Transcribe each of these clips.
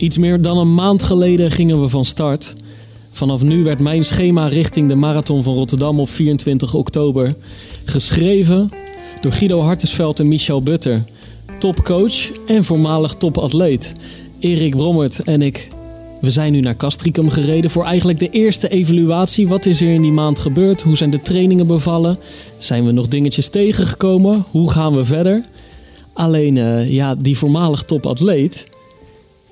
Iets meer dan een maand geleden gingen we van start. Vanaf nu werd mijn schema richting de Marathon van Rotterdam op 24 oktober geschreven door Guido Hartesveld en Michel Butter. Topcoach en voormalig topatleet. Erik Brommert en ik, we zijn nu naar Castricum gereden voor eigenlijk de eerste evaluatie. Wat is er in die maand gebeurd? Hoe zijn de trainingen bevallen? Zijn we nog dingetjes tegengekomen? Hoe gaan we verder? Alleen, eh, ja, die voormalig topatleet...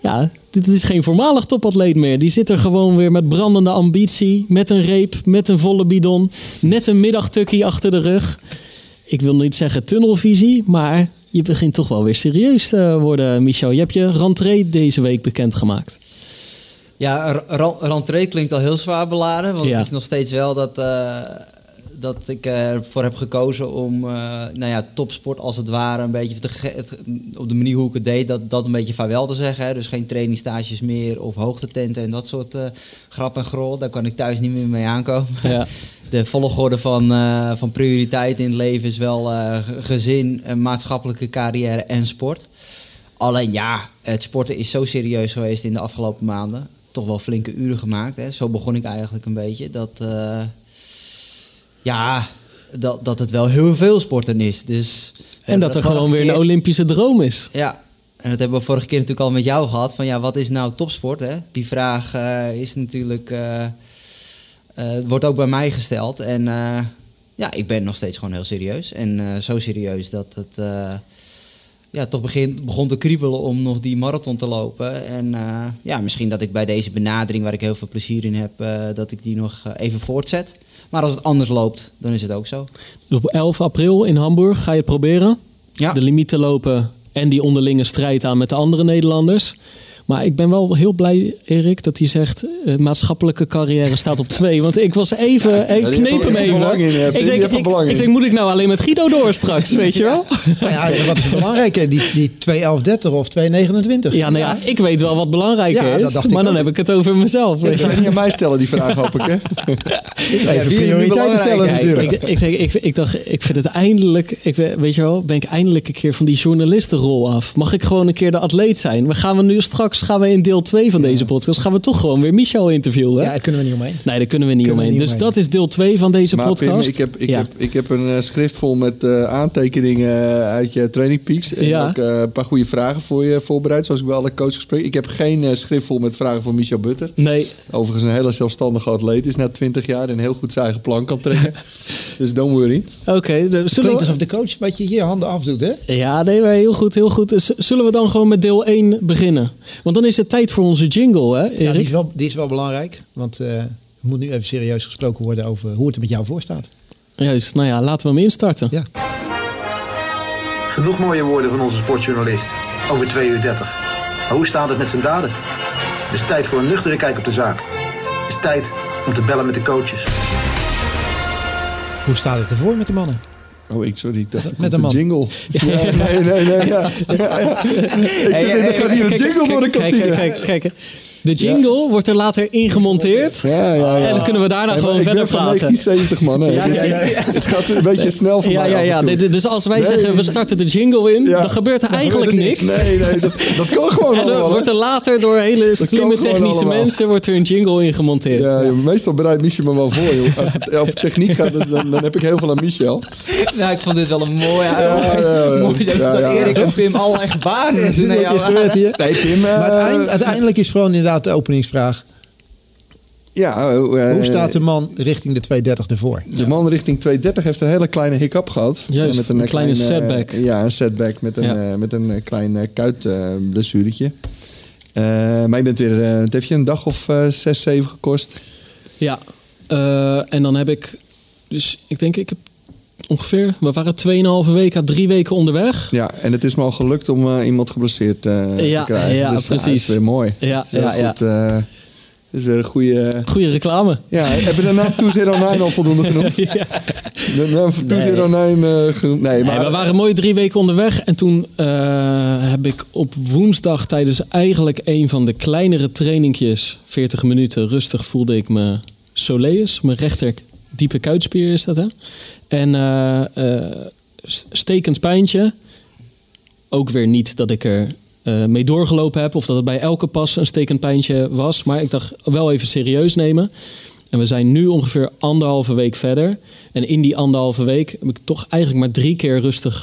Ja, dit is geen voormalig topatleet meer. Die zit er gewoon weer met brandende ambitie, met een reep, met een volle bidon, net een middagtukkie achter de rug. Ik wil niet zeggen tunnelvisie, maar je begint toch wel weer serieus te worden, Michel. Je hebt je rentree deze week bekendgemaakt. Ja, rentree klinkt al heel zwaar beladen. Want Ja. het is nog steeds wel dat, eh, dat ik ervoor heb gekozen om eh, nou ja, topsport als het ware een beetje te ge- het- op de manier hoe ik het deed, dat, dat een beetje vaarwel te zeggen. Hè. Dus geen trainingstages meer of hoogtetenten en dat soort eh, grap en grol. Daar kan ik thuis niet meer mee aankomen. Ja. De volgorde van, eh, van prioriteit in het leven is wel gezin, maatschappelijke carrière en sport. Alleen ja, het sporten is zo serieus geweest in de afgelopen maanden. Toch wel flinke uren gemaakt. Hè. Zo begon ik eigenlijk een beetje. Dat, ja, dat, dat het wel heel veel sporten is. Dus, En dat er gewoon weer een Olympische droom is. Ja, en dat hebben we vorige keer natuurlijk al met jou gehad. Van ja, wat is nou topsport? Hè? Die vraag eh, is natuurlijk. eh, wordt ook bij mij gesteld. En ja, ik ben nog steeds gewoon heel serieus. En zo serieus dat het. ja, toch begin, begon te kriebelen om nog die marathon te lopen. En ja, misschien dat ik bij deze benadering, waar ik heel veel plezier in heb, dat ik die nog even voortzet. Maar als het anders loopt, dan is het ook zo. Op 11 april in Hamburg ga je het proberen. Ja. De limiet te lopen en die onderlinge strijd aan met de andere Nederlanders. Maar ik ben wel heel blij, Erik, dat hij zegt... eh, maatschappelijke carrière staat op twee. Want ik was even... ik die kneep hem even. in, ik, denk, ik, ik denk, moet ik nou alleen met Guido door straks, weet je wel? Nou ja, wat is het belangrijke? Die, die 2.11.30 of 2.29? Ja, nou ja, ik weet wel wat belangrijker Ja, is. ik Maar dan ook. heb ik het over mezelf. Weet je. niet aan mij stellen, die vraag, hoop ik, hè? Even prioriteiten stellen Ja, natuurlijk. ik, ik, ik, ik, ik dacht, ik vind het eindelijk, ik, we- weet je wel, ben ik eindelijk een keer van die journalistenrol af. Mag ik gewoon een keer de atleet zijn? We gaan we nu straks, gaan we in deel 2 van deze podcast, gaan we toch gewoon weer Michel interviewen. Ja, daar kunnen we niet omheen. Nee, daar kunnen we niet Kunnen we omheen. niet dus omheen. dat is deel 2 van deze Maar podcast. Pim, ik heb, ik, Ja. heb, ik heb een eh, schrift vol met eh, aantekeningen uit je Training Peaks. En Ja. ook eh, een paar goede vragen voor je voorbereid, zoals ik bij alle coaches spreek. Ik heb geen schrift vol met vragen voor Michel Butter. Nee, Overigens een hele zelfstandige atleet is na 20 jaar en heel goed zijn eigen plan kan trekken. dus don't worry. oké. dus Het zullen we... alsof de coach een beetje hier handen afdoet, hè? Ja, nee, maar heel goed, heel goed. Dus zullen we dan gewoon met deel 1 beginnen? Want dan is het tijd voor onze jingle, hè, Ja, die Erik? is wel, die is wel belangrijk. Want eh, er moet nu even serieus gesproken worden over hoe het er met jou voor staat. Juist, nou ja, laten we hem instarten. Ja. Genoeg mooie woorden van onze sportjournalist. Over 2 uur 30. Maar hoe staat het met zijn daden? Het is tijd voor een nuchtere kijk op de zaak. Het is tijd om te bellen met de coaches. Hoe staat het ervoor met de mannen? Oh, ik, sorry. Ik dacht, er Met een man. jingle. Ja, nee, nee, nee. Ja. Ja. Ik zit in, Kijk, jingle voor de kantine. Kijk, kijk, kijk. De jingle wordt er later ingemonteerd. Ja, ja, ja. En dan kunnen we daarna gewoon ik verder ben van praten. 1970, man. hè. Ja, ja, ja. Het gaat een beetje snel voor Ja, mij ja, af ja. en toe. Nee, Dus als wij Nee. zeggen we starten de jingle in, Ja. dan gebeurt er eigenlijk gebeurt er niks. Nee, nee, dat, dat kan gewoon En dan allemaal. wordt er later door hele slimme technische allemaal. mensen wordt er een jingle ingemonteerd. Ja, meestal bereidt Michel me wel voor, joh. Als het over techniek gaat, dan, dan heb ik heel veel aan Michel. Nou, ik vond dit wel een mooi. ja, ja. mooi dat, Ja, dat ja. Erik en Pim allerlei er hier? Nee, Pim. eh, Maar uiteindelijk, uiteindelijk is gewoon inderdaad de openingsvraag. ja, eh, Hoe staat de man richting de 230 ervoor? De man richting 230 heeft een hele kleine hiccup gehad. Juist, een kleine setback. ja, een setback met een, Ja. eh, met een eh, klein uh, kuitblessuretje. Eh, maar je bent weer, eh, het heeft je een dag of eh, zes, zeven gekost. Ja, eh, en dan heb ik, dus ik denk ik heb ongeveer, we waren 2,5 weken, drie weken onderweg. Ja, en het is me al gelukt om eh, iemand geblesseerd eh, Ja, te krijgen. ja, dus, precies. dat is weer mooi. Ja, is heel ja, ja. goed, eh, het is weer een goede... Goede reclame. Ja, heb je de naam 209 al voldoende genoemd? Ja. De naam 209 eh, genoemd? Nee, maar... Nee, we waren mooi drie weken onderweg. En toen eh, heb ik op woensdag tijdens eigenlijk een van de kleinere trainingjes, 40 minuten rustig, voelde ik me soleus. Mijn rechter diepe kuitspier is dat, hè? En eh, eh, stekend pijntje. Ook weer niet dat ik er eh, mee doorgelopen heb. Of dat het bij elke pas een stekend pijntje was. Maar ik dacht wel even serieus nemen. En we zijn nu ongeveer anderhalve week verder. En in die anderhalve week heb ik toch eigenlijk maar drie keer rustig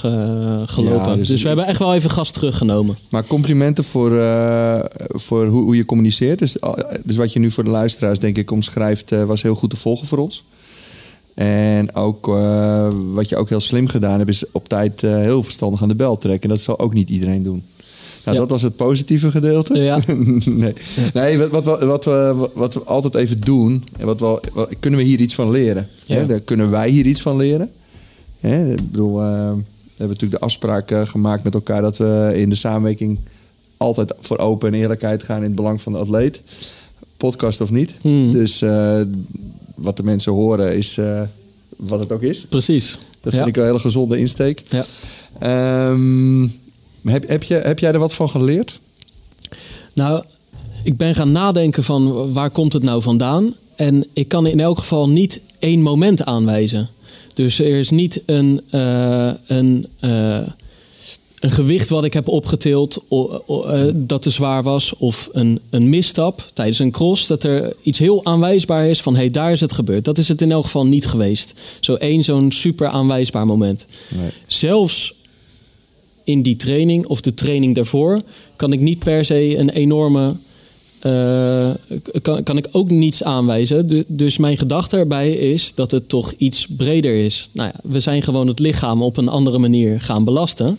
gelopen. Ja, dus, dus- we hebben echt wel even gas teruggenomen. Maar complimenten voor, voor hoe, hoe je communiceert. Dus, dus wat je nu voor de luisteraars denk ik omschrijft, was heel goed te volgen voor ons. En ook eh, wat je ook heel slim gedaan hebt, is op tijd eh, heel verstandig aan de bel trekken. Dat zal ook niet iedereen doen. Nou, Ja. dat was het positieve gedeelte. Ja. nee, nee wat, wat, we- wat, we, wat we altijd even doen, en wat we, wat- kunnen we hier iets van leren? Ja. Hè? Daar kunnen wij hier iets van leren? Hè? Ik bedoel, eh, we hebben natuurlijk de afspraak eh, gemaakt met elkaar dat we in de samenwerking altijd voor open en eerlijkheid gaan in het belang van de atleet. Podcast of niet. Hmm. Dus eh, wat de mensen horen is eh, wat het ook is. Precies. Dat ja. vind ik een hele gezonde insteek. Ja. Ehm, heb, heb, je, heb jij er wat van geleerd? Nou, ik ben gaan nadenken van waar komt het nou vandaan? En ik kan in elk geval niet één moment aanwijzen. Dus er is niet een, eh, een, eh, een gewicht wat ik heb opgetild o- o- eh, dat te zwaar was. Of een, een misstap tijdens een cross. Dat er iets heel aanwijsbaar is van hé, hey, daar is het gebeurd. Dat is het in elk geval niet geweest. Zo één zo'n super aanwijsbaar moment. Nee. Zelfs in die training of de training daarvoor kan ik niet per se een enorme. eh, kan, kan ik ook niets aanwijzen. Du- dus mijn gedachte erbij is dat het toch iets breder is. Nou ja, we zijn gewoon het lichaam op een andere manier gaan belasten.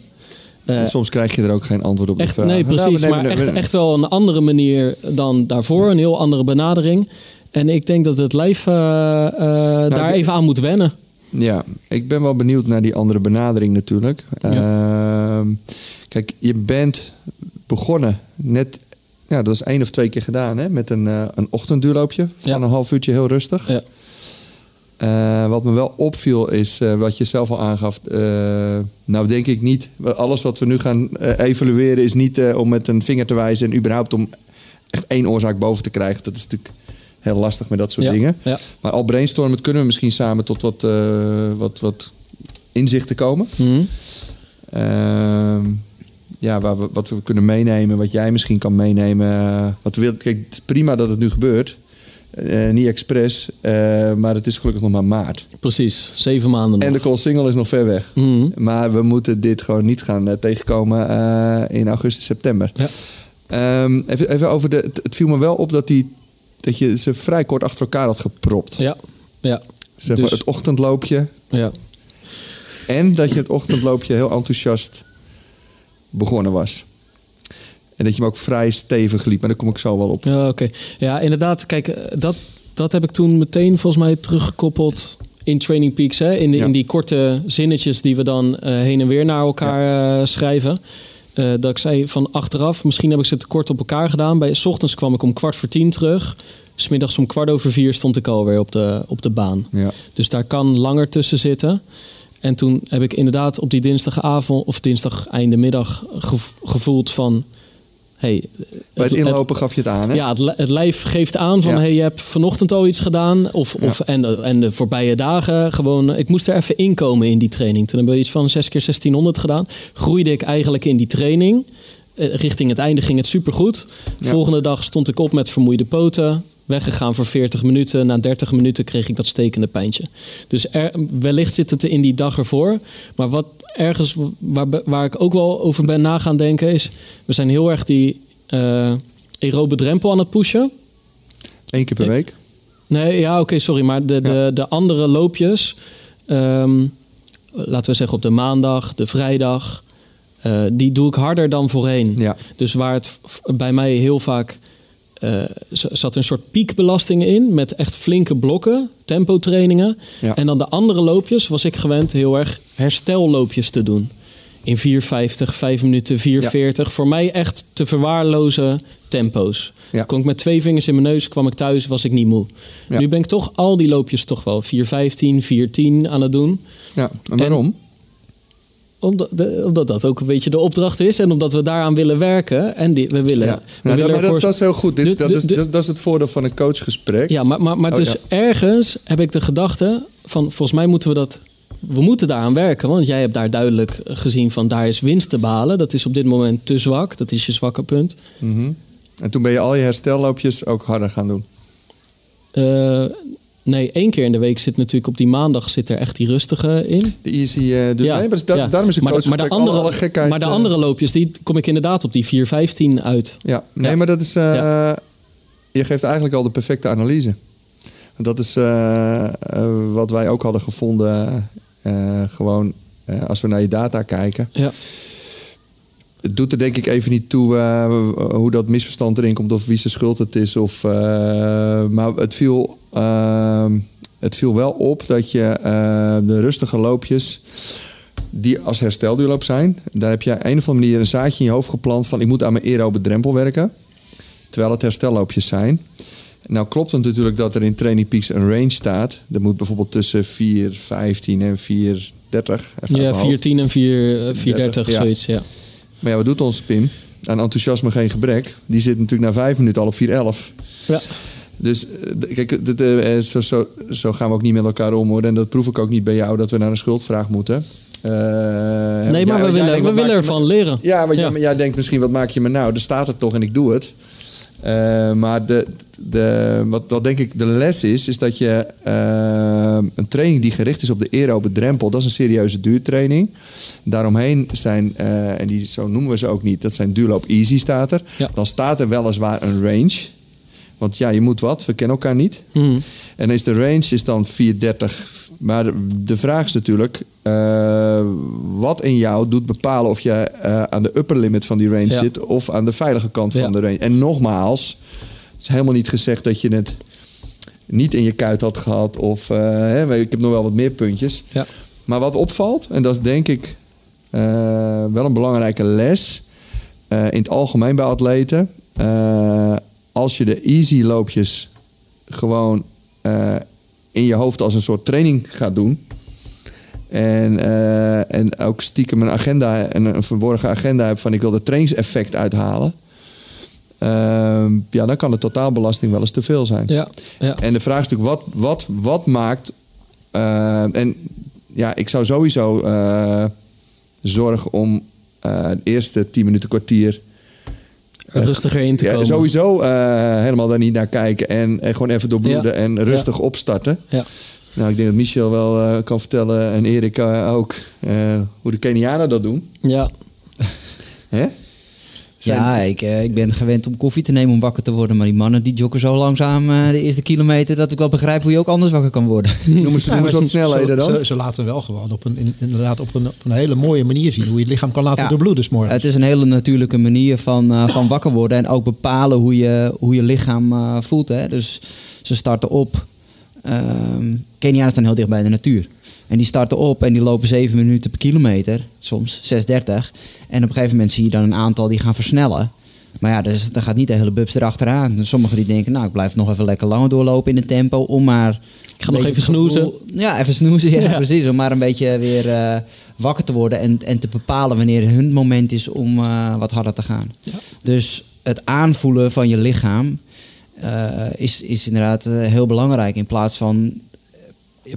Eh, soms krijg je er ook geen antwoord op. echt, vraag. nee, Nou, precies. maar echt, echt wel een andere manier dan daarvoor. Een heel andere benadering. En ik denk dat het lijf eh, eh, daar de- even aan moet wennen. Ja, ik ben wel benieuwd naar die andere benadering natuurlijk. Ehm, kijk, je bent begonnen net, ja, dat is één of twee keer gedaan, hè, met een, een ochtendduurloopje van Ja. een half uurtje heel rustig. Ja. Eh, wat me wel opviel is, eh, wat je zelf al aangaf, eh, nou denk ik niet, alles wat we nu gaan evalueren is niet om met een vinger te wijzen en überhaupt om echt één oorzaak boven te krijgen. Dat is natuurlijk heel lastig met dat soort Ja, dingen. ja. Maar al brainstormen kunnen we misschien samen tot wat, wat, wat inzichten komen. Mhm. Ehm, ja, waar we, wat we kunnen meenemen, wat jij misschien kan meenemen. wat willen. Kijk, het is prima dat het nu gebeurt. Eh, niet expres, eh, maar het is gelukkig nog maar maart. Precies, zeven maanden nog. En de call single is nog ver weg. Mhm. Maar we moeten dit gewoon niet gaan eh, tegenkomen eh, in augustus, september. Ja. Ehm, even, even over de. Het, het viel me wel op dat, die, dat je ze vrij kort achter elkaar had gepropt. Ja, ja. Zeg Dus- maar het ochtendloopje ja. En dat je het ochtendloopje heel enthousiast begonnen was. En dat je hem ook vrij stevig liep. Maar daar kom ik zo wel op. Ja, oké. Ja, inderdaad. Kijk, eh, dat, dat heb ik toen meteen volgens mij teruggekoppeld in Training Peaks. Hè? In, de- Ja. in die korte zinnetjes die we dan eh, heen en weer naar elkaar eh, schrijven. Dat ik zei van achteraf, misschien heb ik ze te kort op elkaar gedaan. Bij, 's ochtends kwam ik om kwart voor tien terug. Smiddags om kwart over vier stond ik alweer op de, op de baan. Ja. Dus daar kan langer tussen zitten. En toen heb ik inderdaad op die dinsdagavond of dinsdag einde middag gev- gevoeld van... Hey, Bij het het- inlopen gaf je het aan, hè? ja, het, het lijf geeft aan van... Ja. hey, je hebt vanochtend al iets gedaan. Of, Ja. of, en, de, en de voorbije dagen gewoon... Ik moest er even inkomen in die training. Toen hebben we iets van 6 keer 1600 gedaan. Groeide ik eigenlijk in die training. Eh, richting het einde ging het supergoed. Ja. Volgende dag stond ik op met vermoeide poten. Weggegaan voor 40 minuten. Na 30 minuten kreeg ik dat stekende pijntje. Dus er, wellicht zit het in die dag ervoor. Maar wat ergens waar, waar ik ook wel over ben na gaan denken is... We zijn heel erg die eh aerobe drempel aan het pushen. Eén keer per week. Nee, ja, oké, sorry. Maar de, de, de andere loopjes, ehm, laten we zeggen op de maandag, de vrijdag, eh, die doe ik harder dan voorheen. Ja. Dus waar het bij mij heel vaak z- zat een soort piekbelasting in met echt flinke blokken, tempotrainingen. Ja. En dan de andere loopjes was ik gewend heel erg herstelloopjes te doen. In 4,50, 5 minuten, 4,40. Voor mij echt te verwaarlozen tempo's. Ja. Kon ik met twee vingers in mijn neus, kwam ik thuis, was ik niet moe. Nu ben ik toch al die loopjes toch wel 4,15, 4,10 aan het doen. Ja, en waarom? Omdat, de- omdat dat ook een beetje de opdracht is. En omdat we daaraan willen werken. En die, we willen... ja. we Nou, willen maar dat, ervoor- is- dat is heel goed. Dit, Dus dat, de- is, de- dat, is het voordeel van een coachgesprek. Ja, maar, maar, maar Oh, dus ja. ergens heb ik de gedachte van... volgens mij moeten we dat we moeten daaraan werken. Want jij hebt daar duidelijk gezien van daar is winst te behalen. Dat is op dit moment te zwak. Dat is je zwakke punt. Mhm. En toen ben je al je herstelloopjes ook harder gaan doen. Eh, nee, één keer in de week zit natuurlijk op die maandag zit er echt die rustige in. De easy uh, doet Ja, nee, maar da- ja. daarom is een maar, coach maar de andere, alle gekheid. maar de eh, andere loopjes, die kom ik inderdaad op die 4.15 uit. Ja, nee, Ja. maar dat is. eh, Ja. Je geeft eigenlijk al de perfecte analyse. Dat is eh, eh, wat wij ook hadden gevonden. eh, gewoon eh, als we naar je data kijken. Ja. Het doet er denk ik even niet toe eh, hoe dat misverstand erin komt of wie zijn schuld het is. Of, eh, maar het viel, eh, het viel wel op dat je eh, de rustige loopjes die als herstelduurloop zijn, daar heb je op een of andere manier een zaadje in je hoofd geplant van ik moet aan mijn aerobe drempel werken. Terwijl het herstelloopjes zijn. Nou klopt het natuurlijk dat er in Training Peaks een range staat. Dat moet bijvoorbeeld tussen 4,15 en 4,30. even Ja, uit mijn hoofd. 4.10 en 4, 4.30, ja. zoiets. Ja. Maar ja, wat doet onze Pim? Aan enthousiasme geen gebrek. Die zit natuurlijk na vijf minuten al op 4,11. Ja. Dus eh, kijk, dit, eh, zo, zo, zo gaan we ook niet met elkaar om hoor. En dat proef ik ook niet bij jou, dat we naar een schuldvraag moeten. Eh, Nee, maar we willen, denkt, we willen ervan me- leren. Ja, want Ja. Jij, maar jij denkt misschien, wat maak je me nou? Er staat het toch en ik doe het. Eh, maar de, de, wat, wat denk ik de les is, is dat je eh, een training die gericht is op de aerobe drempel, dat is een serieuze duurtraining. Daaromheen zijn, eh, en die, zo noemen we ze ook niet, dat zijn duurloop easy staat er. Ja. Dan staat er weliswaar een range. Want ja, je moet wat, we kennen elkaar niet. Mhm. En dan is de range is dan 430. Maar de, vraag is natuurlijk, eh, wat in jou doet bepalen of je aan de upper limit van die range Ja. zit of aan de veilige kant Ja. van de range. En nogmaals, is helemaal niet gezegd dat je het niet in je kuit had gehad of eh, hè, ik heb nog wel wat meer puntjes. Ja. Maar wat opvalt, en dat is denk ik eh, wel een belangrijke les eh, in het algemeen bij atleten. als je de easy loopjes gewoon in je hoofd als een soort training gaat doen. En, en ook stiekem een agenda, een, een verborgen agenda hebt van ik wil er trainingseffect uithalen. Ehm, ja, dan kan de totaalbelasting wel eens te veel zijn. Ja. Ja. En de vraag is natuurlijk, wat, wat, wat maakt... eh, en ja, ik zou sowieso eh, zorgen om eh de eerste 10 minuten, kwartier... Rustiger in te Ja, komen. sowieso eh, helemaal daar niet naar kijken en, en gewoon even doorbloeden Ja. en rustig opstarten. Ja. Nou, ik denk dat Michel wel kan vertellen en Erik ook hoe de Kenianen dat doen. Ja. Hè? Zijn- Ja, ik, eh, ik ben gewend om koffie te nemen om wakker te worden. Maar die mannen die joggen zo langzaam eh, de eerste kilometer... dat ik wel begrijp hoe je ook anders wakker kan worden. Noemen ze, noemen ze wat snelheden dan? Ze, ze laten wel gewoon op een, in- inderdaad op een, op een hele mooie manier zien hoe je het lichaam kan laten Ja. doorbloeden. Het is een hele natuurlijke manier van, eh, van wakker worden. En ook bepalen hoe je, hoe je lichaam eh, voelt. Hè. Dus ze starten op. ehm Kenianen staan heel dicht bij de natuur. En die starten op en die lopen 7 minuten per kilometer. Soms 6,30. En op een gegeven moment zie je dan een aantal die gaan versnellen. Maar ja, dus, dan gaat niet de hele bubs erachteraan. Sommigen die denken, nou, ik blijf nog even lekker langer doorlopen in het tempo. Om maar... Ik ga nog even snoezen. Ja, even snoezen. Ja, Ja. precies. Om maar een beetje weer eh, wakker te worden. En, en te bepalen wanneer hun moment is om eh, wat harder te gaan. Dus het aanvoelen van je lichaam eh, is, is inderdaad heel belangrijk. In plaats van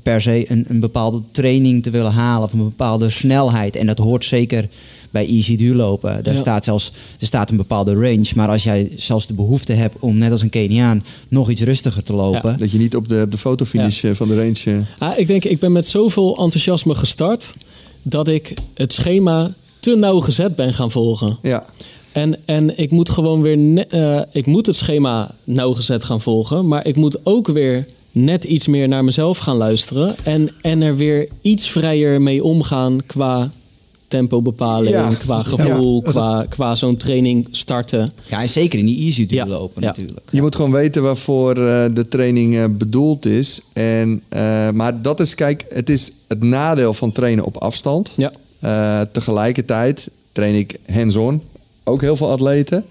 per se een, een bepaalde training te willen halen. Of een bepaalde snelheid. En dat hoort zeker bij easy duurlopen. Daar Ja. staat zelfs er staat een bepaalde range. Maar als jij zelfs de behoefte hebt om net als een Keniaan nog iets rustiger te lopen. Dat je niet op de, op de fotofinish eh, van de range... eh, Ah, ik denk, ik ben met zoveel enthousiasme gestart dat ik het schema te nauwgezet ben gaan volgen. ja, En, en ik moet gewoon weer, ne- eh, ik moet het schema nauwgezet gaan volgen, maar ik moet ook weer net iets meer naar mezelf gaan luisteren en, en er weer iets vrijer mee omgaan qua tempobepaling, Ja. qua gevoel, Ja. qua, qua zo'n training starten. Ja, en zeker in die easy Ja. duurlopen Ja. natuurlijk. Je moet gewoon weten waarvoor eh, de training eh, bedoeld is. En, eh, maar dat is, kijk, het is het nadeel van trainen op afstand. Ja. Eh, tegelijkertijd train ik hands-on, ook heel veel atleten.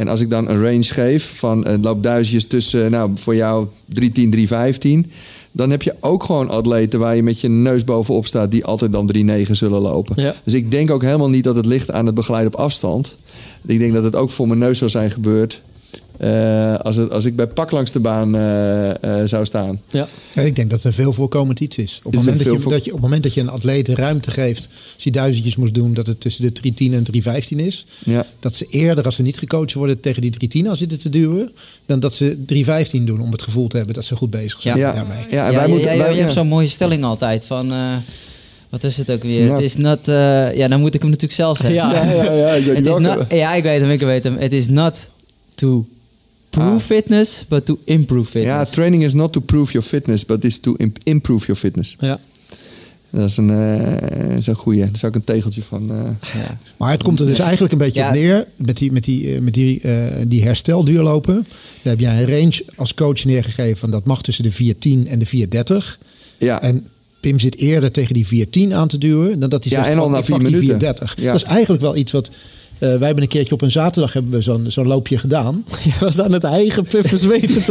En als ik dan een range geef van uh, loopduizendjes tussen, nou voor jou 310, 315... dan heb je ook gewoon atleten waar je met je neus bovenop staat... die altijd dan 3-9 zullen lopen. Ja. Dus ik denk ook helemaal niet dat het ligt aan het begeleiden op afstand. Ik denk dat het ook voor mijn neus zou zijn gebeurd... eh, als, het, als ik bij pak langs de baan eh, eh, zou staan. Ja. Ja, ik denk dat het een veel voorkomend iets is. Op het, Is moment een dat, je, veel voor- dat je, op het moment dat je een atleet ruimte geeft, als hij duizendjes moest doen, dat het tussen de 310 en 315 is. Ja. Dat ze eerder, als ze niet gecoacht worden, tegen die 310 aan zitten te duwen, dan dat ze 315 doen om het gevoel te hebben dat ze goed bezig zijn. Ja. Ja, daarmee. ja, en wij ja, moeten, wij- je hebt zo'n mooie stelling altijd van... eh, wat is het ook weer? Ja. Het is not... eh, ja, dan moet ik hem natuurlijk zelf zeggen. Ja. Ja, ja, ja, ik not, ja, ik weet hem, ik weet hem. Het is not to prove Ah. fitness, but to improve Ja, fitness. training is not to prove your fitness, but is to im- improve your fitness. Ja. Dat is een, eh, is een goeie. Daar zou ik een tegeltje van... eh, Ja. Maar het komt er dus eigenlijk een beetje Ja. op neer met die, met die, eh, met die, eh, die herstelduurlopen. Daar heb jij een range als coach neergegeven van dat mag tussen de 410 en de 430. ja, En Pim zit eerder tegen die 410 aan te duwen dan dat hij Ja, zegt en al van, na ik vier pak die minuten. 430. Ja. Dat is eigenlijk wel iets wat... eh, wij hebben een keertje op een zaterdag hebben we zo'n zo'n loopje gedaan. Je was aan het eigen puffen zweten.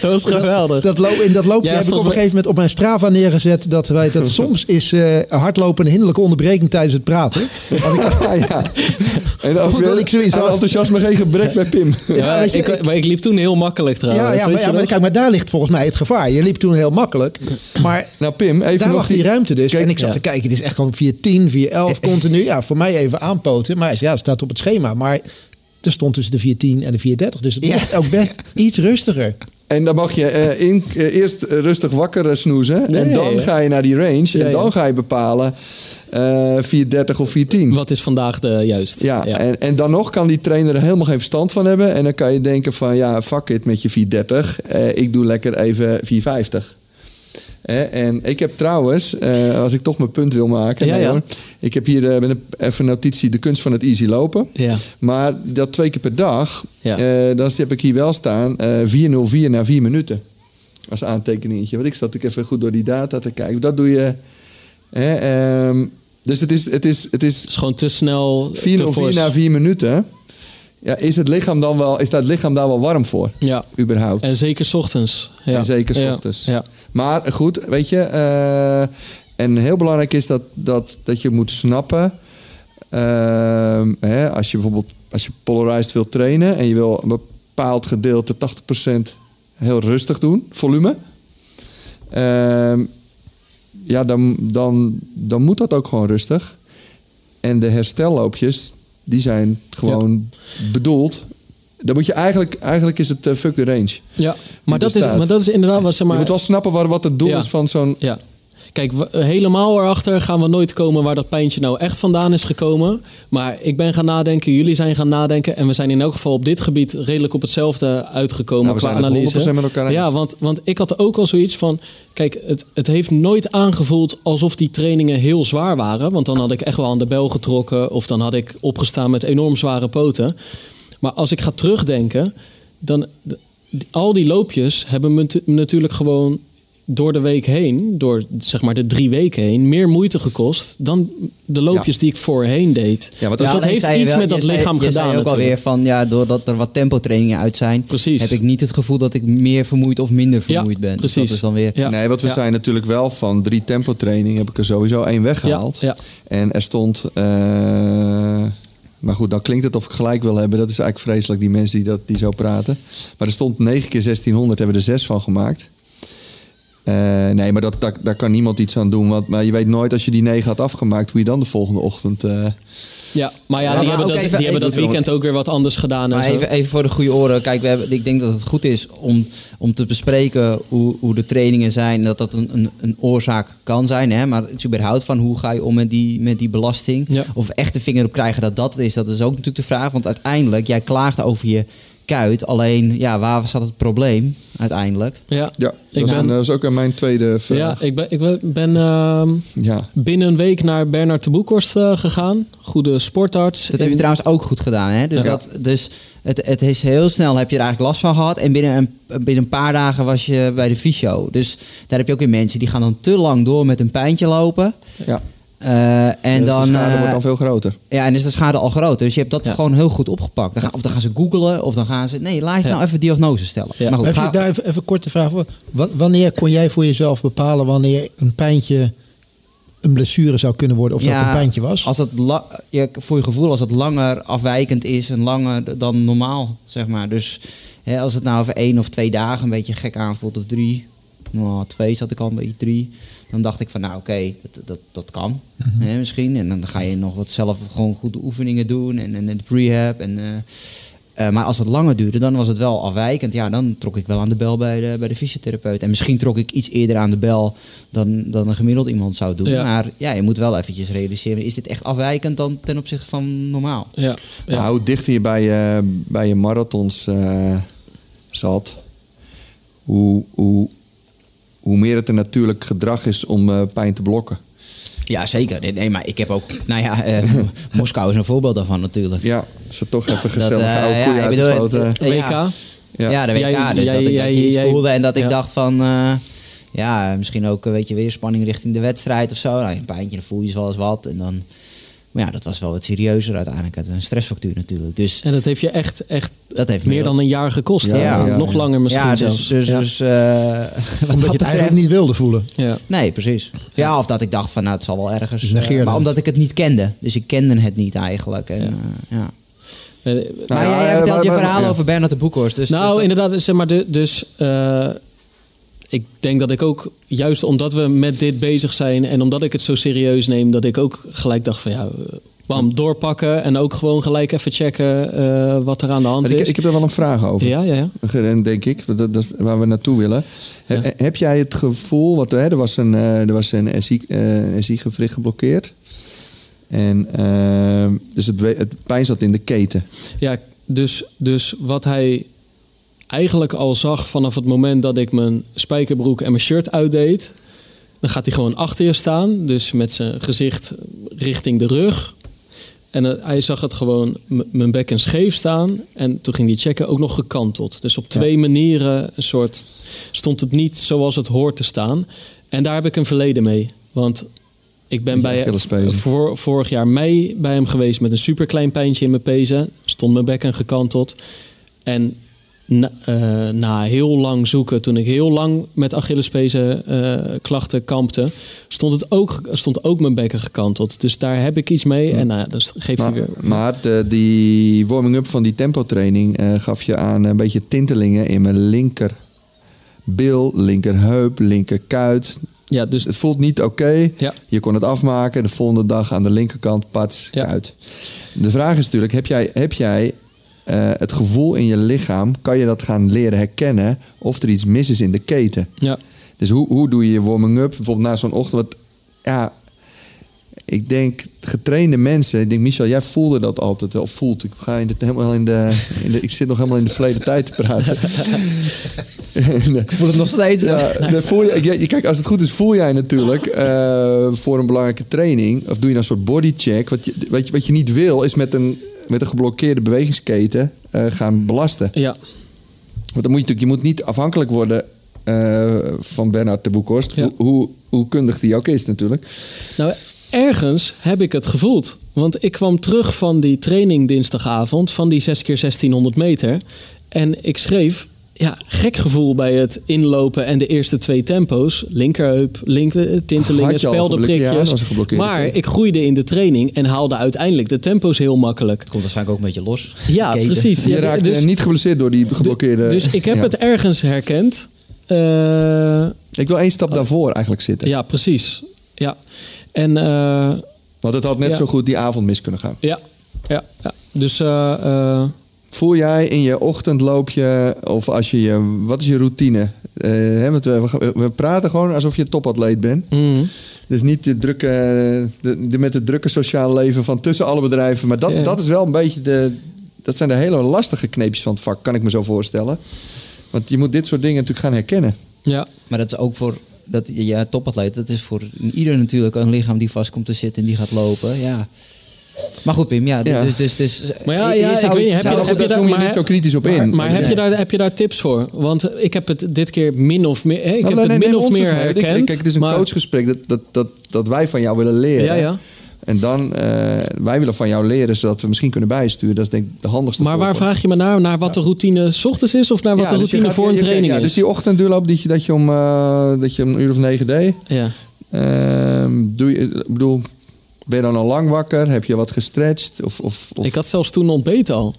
Dat was geweldig. Dat loop, in dat loopje Ja, heb ik op een gegeven moment op mijn Strava neergezet dat wij dat soms is eh, hardlopen een hinderlijke onderbreking tijdens het praten. Want ik dacht, ja, ja. En ook dat ik zoiets aan had. enthousiasme geen gebrek bij Pim. Ja, weet je, ik, ik- maar ik liep toen heel makkelijk trouwens. ja, ja, maar, ja, kijk, maar daar ligt volgens mij het gevaar. Je liep toen heel makkelijk, maar Nou Pim, even daar nog lag die ruimte dus. Kijk, en ik zat te kijken, dit is echt gewoon 410, 411 continu. Ja, voor mij even aanpoten. Maar ja, het staat op het schema. Maar er stond tussen de 410 en de 430. Dus het Ja. mocht ook best iets rustiger. En dan mag je eh, in, eh, eerst rustig wakker eh, snoezen. En dan ja. ga je naar die range. Ja, en dan ja. ga je bepalen eh 430 of 410. Wat is vandaag de juist? Ja, En, en dan nog kan die trainer er helemaal geen verstand van hebben. En dan kan je denken van ja, fuck it met je 430. Eh, ik doe lekker even 450. En ik heb trouwens, eh, als ik toch mijn punt wil maken. Ja, ik heb hier eh, met een, even een notitie de kunst van het easy lopen. Ja. Maar dat twee keer per dag, Ja. eh, dan heb ik hier wel staan eh 404 na 4 minuten. Als aantekeningetje. Want ik zat ook even goed door die data te kijken. Dat doe je. Hè, ehm, dus het is, het is, het is Het is gewoon te snel. te 404 fors. na 4 minuten. Ja, is, het lichaam dan wel, is dat lichaam daar wel warm voor? Ja. Überhaupt. En zeker 's ochtends. Ja. En zeker Ja. ochtends. Ja. Maar goed, weet je. eh, en heel belangrijk is dat, dat, dat je moet snappen. ehm, hè, als je bijvoorbeeld als je polarized wilt trainen en je wil een bepaald gedeelte 80% heel rustig doen, volume. ehm, ja, dan, dan, dan moet dat ook gewoon rustig. En de herstelloopjes, die zijn gewoon bedoeld. Dan moet je eigenlijk, eigenlijk is het eh, fuck the range. Ja. Maar, dat is, maar dat is inderdaad wat zeg maar. je moet wel snappen waar, wat het doel Ja. is van zo'n... Ja. Kijk, helemaal erachter gaan we nooit komen waar dat pijntje nou echt vandaan is gekomen. Maar ik ben gaan nadenken, jullie zijn gaan nadenken. En we zijn in elk geval op dit gebied redelijk op hetzelfde uitgekomen Nou, we qua zijn analyse. 100% met elkaar eens. Ja, want, want ik had ook al zoiets van... Kijk, het, het heeft nooit aangevoeld alsof die trainingen heel zwaar waren. Want dan had ik echt wel aan de bel getrokken. Of dan had ik opgestaan met enorm zware poten. Maar als ik ga terugdenken... dan al die loopjes hebben me tu- natuurlijk gewoon door de week heen, door zeg maar de drie weken heen, meer moeite gekost dan de loopjes Ja. die ik voorheen deed. Ja, want dus als- dat alleen heeft je iets wel- met je dat zei- lichaam je gedaan. zei ook natuurlijk. alweer van, ja, doordat er wat tempotrainingen uit zijn, Precies. heb ik niet het gevoel dat ik meer vermoeid of minder vermoeid ben. Dus precies. dat is dan weer... Ja. Nee, want we Ja. zijn natuurlijk wel van drie tempo training heb ik er sowieso één weggehaald. Ja, En er stond. eh, maar goed, dan klinkt het of ik gelijk wil hebben. Dat is eigenlijk vreselijk, die mensen die, dat, die zo praten. Maar er stond 9 keer 1600, hebben we er 6 van gemaakt. Eh, nee, maar dat, dat, daar kan niemand iets aan doen. Want maar je weet nooit als je die 9 had afgemaakt, hoe je dan de volgende ochtend. eh, ja, maar ja, Ja, die maar hebben, ook dat, even- die hebben dat even- weekend ook weer wat anders gedaan. En zo. even, even voor de goede oren. Kijk, we hebben, ik denk dat het goed is om, om te bespreken hoe, hoe de trainingen zijn. Dat dat een, een, een oorzaak kan zijn. Hè? Maar het is überhaupt van hoe ga je om met die, met die belasting. Ja. Of echt de vinger op krijgen dat dat is. Dat is ook natuurlijk de vraag. Want uiteindelijk, jij klaagt over je kuit. Alleen, ja, waar zat het probleem uiteindelijk? ja, ja, Ik dat, is, ben- een- dat is ook aan mijn tweede ja, ik ben, ik ben- ehm, Ja, binnen een week naar Bernard de Boekhorst eh, gegaan. Goede sportarts. Dat heb je trouwens ook goed gedaan. Hè? Dus, Ja. dat, dus het, het is heel snel heb je er eigenlijk last van gehad. En binnen een, binnen een paar dagen was je bij de fysio. Dus daar heb je ook weer mensen die gaan dan te lang door met een pijntje lopen. ja. Eh, en Dus dan, de schade eh, wordt dan veel groter. ja, en is de schade al groot. Dus je hebt dat Ja. gewoon heel goed opgepakt. Dan gaan, of dan gaan ze googlen, of dan gaan ze... Nee, laat je Ja. nou even diagnose stellen. Ja. Maar goed, ga- daar even, even een korte vraag voor? Wa- Wanneer kon jij voor jezelf bepalen wanneer een pijntje een blessure zou kunnen worden of dat Ja, een pijntje was? Als het la- je, voor je gevoel als het langer afwijkend is en langer dan normaal, zeg maar. Dus Hè, als het nou over één of twee dagen een beetje gek aanvoelt, of drie, nou, twee zat ik al een beetje drie. Dan dacht ik van, nou oké, dat, dat, dat kan hè, misschien. En dan ga je nog wat zelf gewoon goede oefeningen doen en, en, en de prehab. En, eh, eh, maar als het langer duurde, dan was het wel afwijkend. Ja, dan trok ik wel aan de bel bij de, bij de fysiotherapeut. En misschien trok ik iets eerder aan de bel dan, dan een gemiddeld iemand zou doen. Ja. Maar ja, je moet wel eventjes realiseren. Is dit echt afwijkend dan ten opzichte van normaal? Ja, ja. Nou, hoe dichter je bij je, bij je marathons eh, zat, hoe, hoe, hoe meer het een natuurlijk gedrag is om eh, pijn te blokken. Ja, zeker. Nee, Nee, maar ik heb ook... Nou ja, eh, Moskou is een voorbeeld daarvan natuurlijk. Ja, ze toch even gezellig eh, oude ja, koeien bedoel, het- WK. Ja. Ja. De WK. Jij- dus jij- dat, ik, jij- dat je iets jij- voelde en dat ik dacht van... eh, ja, misschien ook eh, weet je, weer spanning richting de wedstrijd of zo. Nou, een pijntje, dan voel je wel eens wat. En dan... Maar ja, dat was wel wat serieuzer uiteindelijk. Het is een stressfactuur natuurlijk. Dus En dat heeft je echt, echt dat heeft meer me dan een jaar gekost. Ja, hè? ja, ja. Nog langer misschien ja, dus, zelfs. dus, ja. dus eh, wat Omdat dat je het betreft- eigenlijk niet wilde voelen. ja. Nee, precies. Ja, of dat ik dacht van, nou, het zal wel ergens... Dus eh, maar omdat ik het niet kende. Dus ik kende het niet eigenlijk. En, Ja. Eh, Maar ja, jij ja, vertelt maar- je verhaal ja. over Bernard de Boekhorst. Dus, nou, dus dat- inderdaad, zeg maar, de, dus eh, ik denk dat ik ook, juist omdat we met dit bezig zijn en omdat ik het zo serieus neem, dat ik ook gelijk dacht van ja, eh, bam, doorpakken en ook gewoon gelijk even checken eh, wat er aan de hand ik, is. ik heb er wel een vraag over. ja, ja, ja. En denk ik, dat, dat is waar we naartoe willen. Heb, Ja. heb jij het gevoel, want hè, er was een, eh, er was een SI, eh, SI-gewricht geblokkeerd. En dus het, het pijn zat in de keten. Ja, dus, dus wat hij eigenlijk al zag vanaf het moment dat ik mijn spijkerbroek en mijn shirt uitdeed, dan gaat hij gewoon achter je staan, dus met zijn gezicht richting de rug. En eh, hij zag het gewoon mijn bekken scheef staan. En toen ging hij checken, ook nog gekanteld. Dus op twee manieren een soort, stond het niet zoals het hoort te staan. En daar heb ik een verleden mee. Want ik ben bij voor, vorig jaar mei bij hem geweest met een superklein pijntje in mijn pezen. Stond mijn bekken gekanteld. En na, eh, na heel lang zoeken, toen ik heel lang met Achillespezen eh, klachten kampte, stond, het ook, stond ook mijn bekken gekanteld. Dus daar heb ik iets mee. En nou, dat geeft Maar, weer. maar de, die warming-up van die tempotraining gaf je aan een beetje tintelingen in mijn linker bil, linkerheup, linkerkuit. Ja, dus Het voelt niet oké. Ja. Je kon het afmaken. De volgende dag aan de linkerkant, pats, Ja. kuit. De vraag is natuurlijk, heb jij, heb jij eh, het gevoel in je lichaam... kan je dat gaan leren herkennen of er iets mis is in de keten? ja, Dus hoe, hoe doe je je warming-up? Bijvoorbeeld na zo'n ochtend. Wat, ja, ik denk getrainde mensen. Ik denk, Michel, jij voelde dat altijd. Of voelt. Ik ga in de, helemaal in de, in de. Ik zit nog helemaal in de verleden tijd te praten. En, Ik voel het nog steeds. ja, voel je, je- kijk, als het goed is, voel jij natuurlijk eh, voor een belangrijke training. Of doe je een soort bodycheck. Wat je, wat je, wat je niet wil, is met een, met een geblokkeerde bewegingsketen eh, gaan belasten. ja, Want dan moet je natuurlijk, je moet niet afhankelijk worden eh, van Bernard de Boekhorst. Ja. Hoe, hoe, hoe kundig die ook is natuurlijk. Nou, ergens heb ik het gevoeld. Want ik kwam terug van die training dinsdagavond, van die 6 keer 1600 meter. En ik schreef, ja, gek gevoel bij het inlopen en de eerste twee tempo's. Linkerheup, linker, tintelingen, Had je al speldenprikjes. Ja, maar ik groeide in de training en haalde uiteindelijk de tempo's heel makkelijk. Komt waarschijnlijk ook een beetje los. Ja, Keten. precies. Je Ja, raakte dus- niet geblesseerd door die geblokkeerde... Dus ik heb Ja. het ergens herkend. Eh, Ik wil één stap daarvoor eigenlijk zitten. ja, precies. Ja. En eh, Want het had net Ja. zo goed die avond mis kunnen gaan. ja, ja, ja. Dus eh, eh, Voel jij in je ochtendloopje of als je je... Wat is je routine? Eh, hè, want we, we, we praten gewoon alsof je topatleet bent. mm, Dus niet de drukke, de, de- met het drukke sociale leven van tussen alle bedrijven. Maar dat, dat is wel een beetje de... Dat zijn de hele lastige kneepjes van het vak, kan ik me zo voorstellen. Want je moet dit soort dingen natuurlijk gaan herkennen. ja. Maar dat is ook voor dat, ja, topatleet. Dat is voor ieder natuurlijk een lichaam die vast komt te zitten en die gaat lopen. Ja. Maar goed, Pim, ja. Ja. Dus, dus, dus, Maar ja, ja, zou ik weet niet, heb je- heb je daar- zoom je maar- niet zo kritisch op Maar, in. maar heb, Nee. je daar, heb je daar tips voor? Want ik heb het dit keer min of meer, hè, ik Nou, heb nee, het nee, min of meer herkend. Kijk, het is een maar- coachgesprek dat, dat, dat, dat wij van jou willen leren. Ja, ja. En dan, eh, wij willen van jou leren zodat we misschien kunnen bijsturen. Dat is denk ik de handigste Maar waar vraag je me naar? Naar wat de routine 's ochtends is of naar wat Ja, de dus routine gaat- voor een training ja, is? Dus die ochtendduurloop die je, dat, je om, eh, dat je om een uur of negen deed. Ja. Ehm, doe je, ik bedoel, ben je dan al lang wakker? Heb je wat gestretched? Of, of, of- Ik had zelfs toen ontbeten al.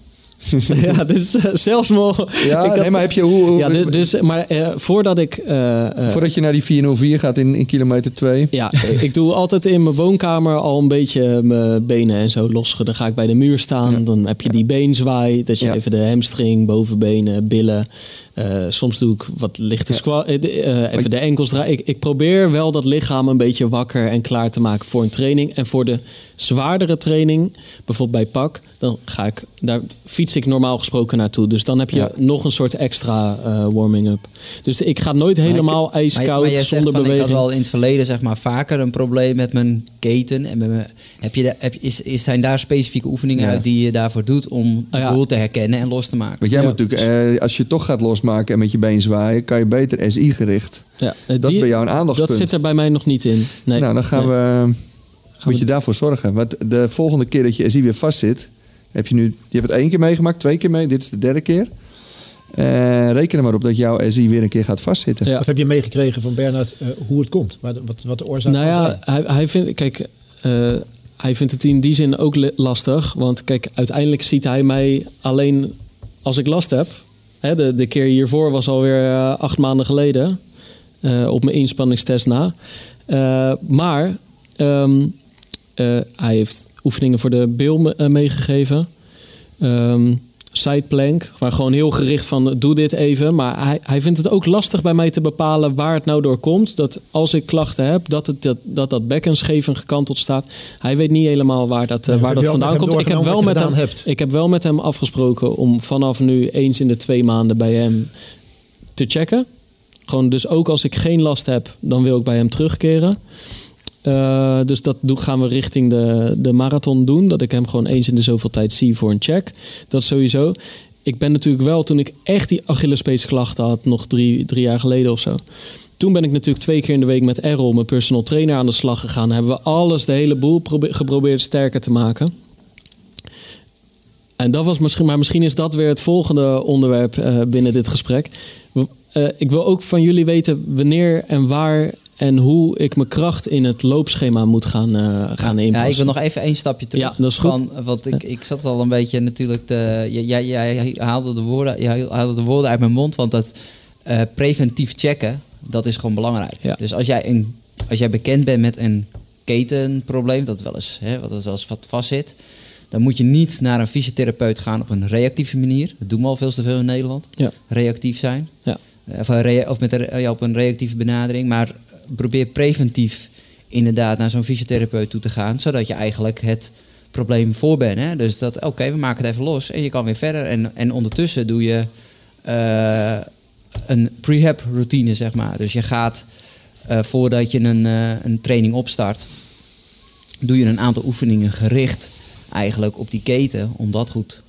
ja, dus eh, zelfs nog. Ja, had- nee, maar heb je hoe... hoe- Ja, du- dus, maar eh, voordat ik. eh, voordat je naar die 404 gaat in, in kilometer 2. Ja, ik doe altijd in mijn woonkamer al een beetje mijn benen en zo los. Dan ga ik bij de muur staan. Dan heb je die beenzwaai. Dat je Ja. even de hamstring, bovenbenen, billen. Eh, soms doe ik wat lichte squat. eh, eh, even de enkels draaien. Ik, ik probeer wel dat lichaam een beetje wakker en klaar te maken voor een training. En voor de zwaardere training, bijvoorbeeld bij pak, dan ga ik, daar fiets ik normaal gesproken naartoe. Dus dan heb je Ja. nog een soort extra warming-up. Dus ik ga nooit helemaal ijskoud zonder van, beweging. ik had wel in het verleden zeg maar, vaker een probleem met mijn keten. En met mijn, heb je, heb, is, is, zijn daar specifieke oefeningen Ja. uit die je daarvoor doet om de Ah, ja. boel te herkennen en los te maken? Want jij Ja, moet natuurlijk, eh, als je toch gaat losmaken en met je been zwaaien, kan je beter SI gericht. Ja, eh, Dat die- is bij jou een aandachtspunt. Dat zit er bij mij nog niet in. Nee. nou, dan gaan Nee. we, moet we- je daarvoor zorgen. Want de volgende keer dat je SI weer vast zit, heb je nu, je hebt het één keer meegemaakt, twee keer mee, dit is de derde keer. Eh, reken er maar op dat jouw SI weer een keer gaat vastzitten. Ja. Wat heb je meegekregen van Bernard eh, hoe het komt? De- wat, wat de oorzaak Nou ja, hij, hij vindt, kijk, eh, hij vindt het in die zin ook lastig. Want kijk, uiteindelijk ziet hij mij alleen als ik last heb. Hè, de, de keer hiervoor was alweer eh, acht maanden geleden. eh, op mijn inspanningstest na. Eh, maar ehm, eh, hij heeft oefeningen voor de bil me- meegegeven. Ehm sideplank, maar gewoon heel gericht van doe dit even. Maar hij, hij vindt het ook lastig bij mij te bepalen waar het nou door komt. Dat als ik klachten heb, dat het, dat, dat, dat bekken scheef en gekanteld staat. Hij weet niet helemaal waar dat, eh, Nee, waar dat vandaan komt. Ik heb, wel met hem, hebt? ik heb wel met hem afgesproken om vanaf nu eens in de twee maanden bij hem te checken. Gewoon, dus ook als ik geen last heb, dan wil ik bij hem terugkeren. Eh, dus dat gaan we richting de, de marathon doen. Dat ik hem gewoon eens in de zoveel tijd zie voor een check. Dat sowieso. Ik ben natuurlijk wel, toen ik echt die Achillespeesklachten had, nog drie, drie jaar geleden of zo. Toen ben ik natuurlijk twee keer in de week met Errol, mijn personal trainer, aan de slag gegaan. Hebben we alles, de hele boel probe- geprobeerd sterker te maken. En dat was misschien, maar misschien is dat weer het volgende onderwerp eh, binnen dit gesprek. Eh, ik wil ook van jullie weten wanneer en waar en hoe ik mijn kracht in het loopschema moet gaan, eh, gaan Ja, inpassen. ik wil nog even één stapje terug. Ja, dat is goed. Van, want ik, ik zat al een beetje natuurlijk... Te, jij, jij, haalde, de woorden, jij haalde de woorden uit mijn mond. Want dat eh, preventief checken, dat is gewoon belangrijk. Ja. Dus als jij, een, als jij bekend bent met een ketenprobleem... dat wel eens, hè, wat wel eens wat vastzit... dan moet je niet naar een fysiotherapeut gaan op een reactieve manier. Dat doen we al veel te veel in Nederland. Ja. Reactief zijn. Ja. Eh, Of, met ja, op een reactieve benadering. Maar probeer preventief inderdaad naar zo'n fysiotherapeut toe te gaan. Zodat je eigenlijk het probleem voor bent. Hè? Dus dat, oké, we maken het even los en je kan weer verder. En, en ondertussen doe je eh, een prehab routine, zeg maar. Dus je gaat eh, voordat je een, eh, een training opstart, doe je een aantal oefeningen gericht eigenlijk op die keten om dat goed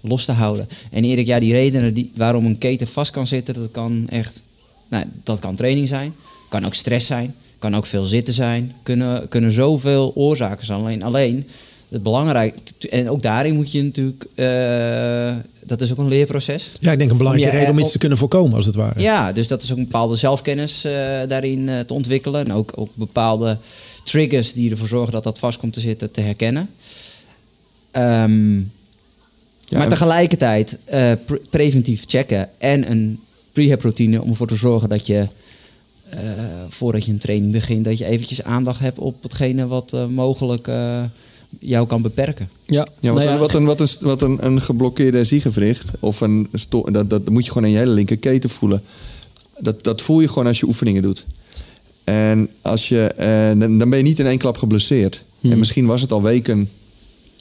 los te houden. En Erik, ja, die redenen die, waarom een keten vast kan zitten, dat kan echt, nou, dat kan training zijn, kan ook stress zijn, kan ook veel zitten zijn, kunnen, kunnen zoveel oorzaken zijn. Alleen, alleen het belangrijk, en ook daarin moet je natuurlijk, eh, dat is ook een leerproces. Ja, ik denk een belangrijke Om reden om iets te kunnen voorkomen, als het ware. Ja, dus dat is ook een bepaalde zelfkennis eh, daarin eh, te ontwikkelen. En ook, ook bepaalde triggers die ervoor zorgen dat dat vast komt te zitten te herkennen. Ehm, Ja, maar tegelijkertijd pre- preventief checken en een prehab routine om ervoor te zorgen dat je eh, voordat je een training begint, dat je eventjes aandacht hebt op hetgene wat eh, mogelijk eh, jou kan beperken. Ja, Ja, wat, nou ja, een, wat, een, wat, een, wat een, een geblokkeerde SI-gewricht, of een sto- dat, dat moet je gewoon in je hele linkerketen voelen. Dat, dat voel je gewoon als je oefeningen doet. En als je, eh, dan, dan ben je niet in één klap geblesseerd. Hmm. En misschien was het al weken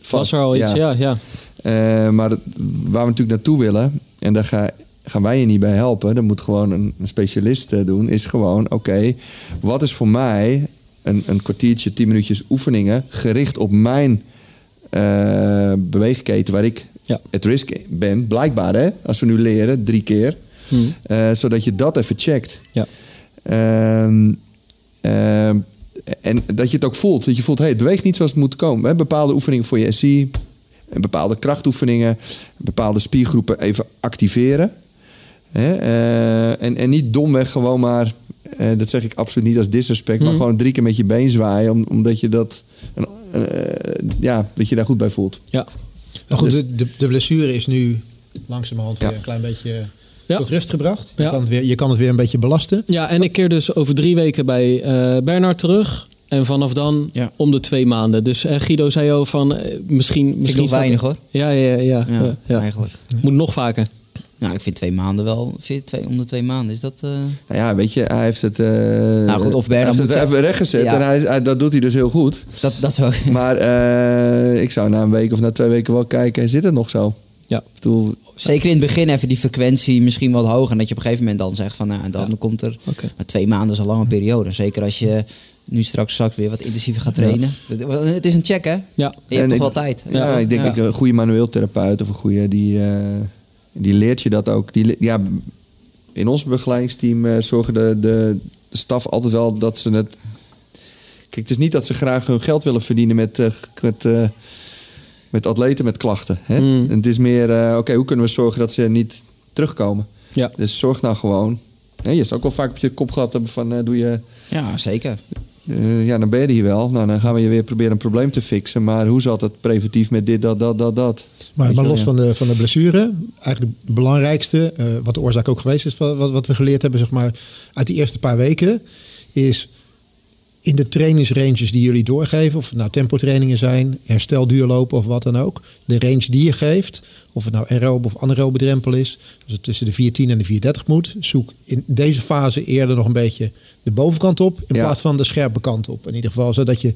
vast. was er al iets, ja, ja. Eh, maar waar we natuurlijk naartoe willen, en daar ga, gaan wij je niet bij helpen, dat moet gewoon een, een specialist eh, doen, is gewoon: oké, wat is voor mij een, een kwartiertje, tien minuutjes oefeningen gericht op mijn eh, beweegketen waar ik Ja. het risk ben, blijkbaar hè, als we nu leren, drie keer, Hmm. Eh, zodat je dat even checkt. ja. Ehm, en dat je het ook voelt. Dat je voelt, hey, het beweegt niet zoals het moet komen. Hè? Bepaalde oefeningen voor je SI, en bepaalde krachtoefeningen, bepaalde spiergroepen even activeren. Hè? Eh, en, en niet domweg gewoon maar, eh, dat zeg ik absoluut niet als disrespect, maar Hmm. gewoon drie keer met je been zwaaien, om- omdat je dat, eh, ja, dat je daar goed bij voelt. ja. Maar goed, Dus- de, de, blessure is nu langzamerhand Ja. weer een klein beetje Ja. tot rust gebracht. Je, Ja. kan het weer, je kan het weer een beetje belasten. Ja, en ik keer dus over drie weken bij eh Bernard terug. En vanaf dan Ja. om de twee maanden. Dus eh, Guido zei al van eh, misschien... Misschien weinig hoor. Ja, ja, ja. ja, Ja, ja, ja. eigenlijk. Moet nog vaker. Nou, ik vind twee maanden wel. Vind twee, om de twee maanden is dat. eh, Nou ja, weet je, hij heeft het, eh Nou goed, of hij Bernard heeft het even rechtgezet Ja. en hij, hij- dat doet hij dus heel goed. dat, dat zou. Maar eh, ik zou na een week of na twee weken wel kijken, zit het nog zo? Ja. Ik bedoel, Zeker in het begin even die frequentie misschien wat hoger. En dat je op een gegeven moment dan zegt van nou, dan komt er. Oké. Maar twee maanden is een lange periode. Zeker als je nu straks, straks weer wat intensiever gaat trainen. Het is een check hè? Ja. Je hebt En toch ik- wel tijd. ja, ik denk Ja. ik, een goede manueel therapeut of een goede, die, die leert je dat ook. Die, ja, in ons begeleidingsteam eh, zorgen de, de, de staf altijd wel dat ze het... Kijk, het is niet dat ze graag hun geld willen verdienen met, eh, met, eh, met atleten met klachten. Hè? Mm. Het is meer, eh, oké, hoe kunnen we zorgen dat ze niet terugkomen? Ja. Dus zorg nou gewoon. Hè, je zou ook wel vaak op je kop gehad hebben van, eh, doe je... Ja, zeker. Eh, ja, dan ben je er hier wel. Nou, dan gaan we je weer proberen een probleem te fixen. Maar hoe zat het preventief met dit, dat, dat, dat, dat? Maar, maar los van de, van de blessure, eigenlijk het belangrijkste, eh, wat de oorzaak ook geweest is, wat, wat we geleerd hebben zeg maar, uit die eerste paar weken, is in de trainingsranges die jullie doorgeven, of het nou tempotrainingen zijn, herstelduurlopen of wat dan ook, de range die je geeft, of het nou aerobe of anaerobe drempel is, als het tussen de 410 en de 430 moet, zoek in deze fase eerder nog een beetje de bovenkant op, in Ja. plaats van de scherpe kant op. In ieder geval, zodat je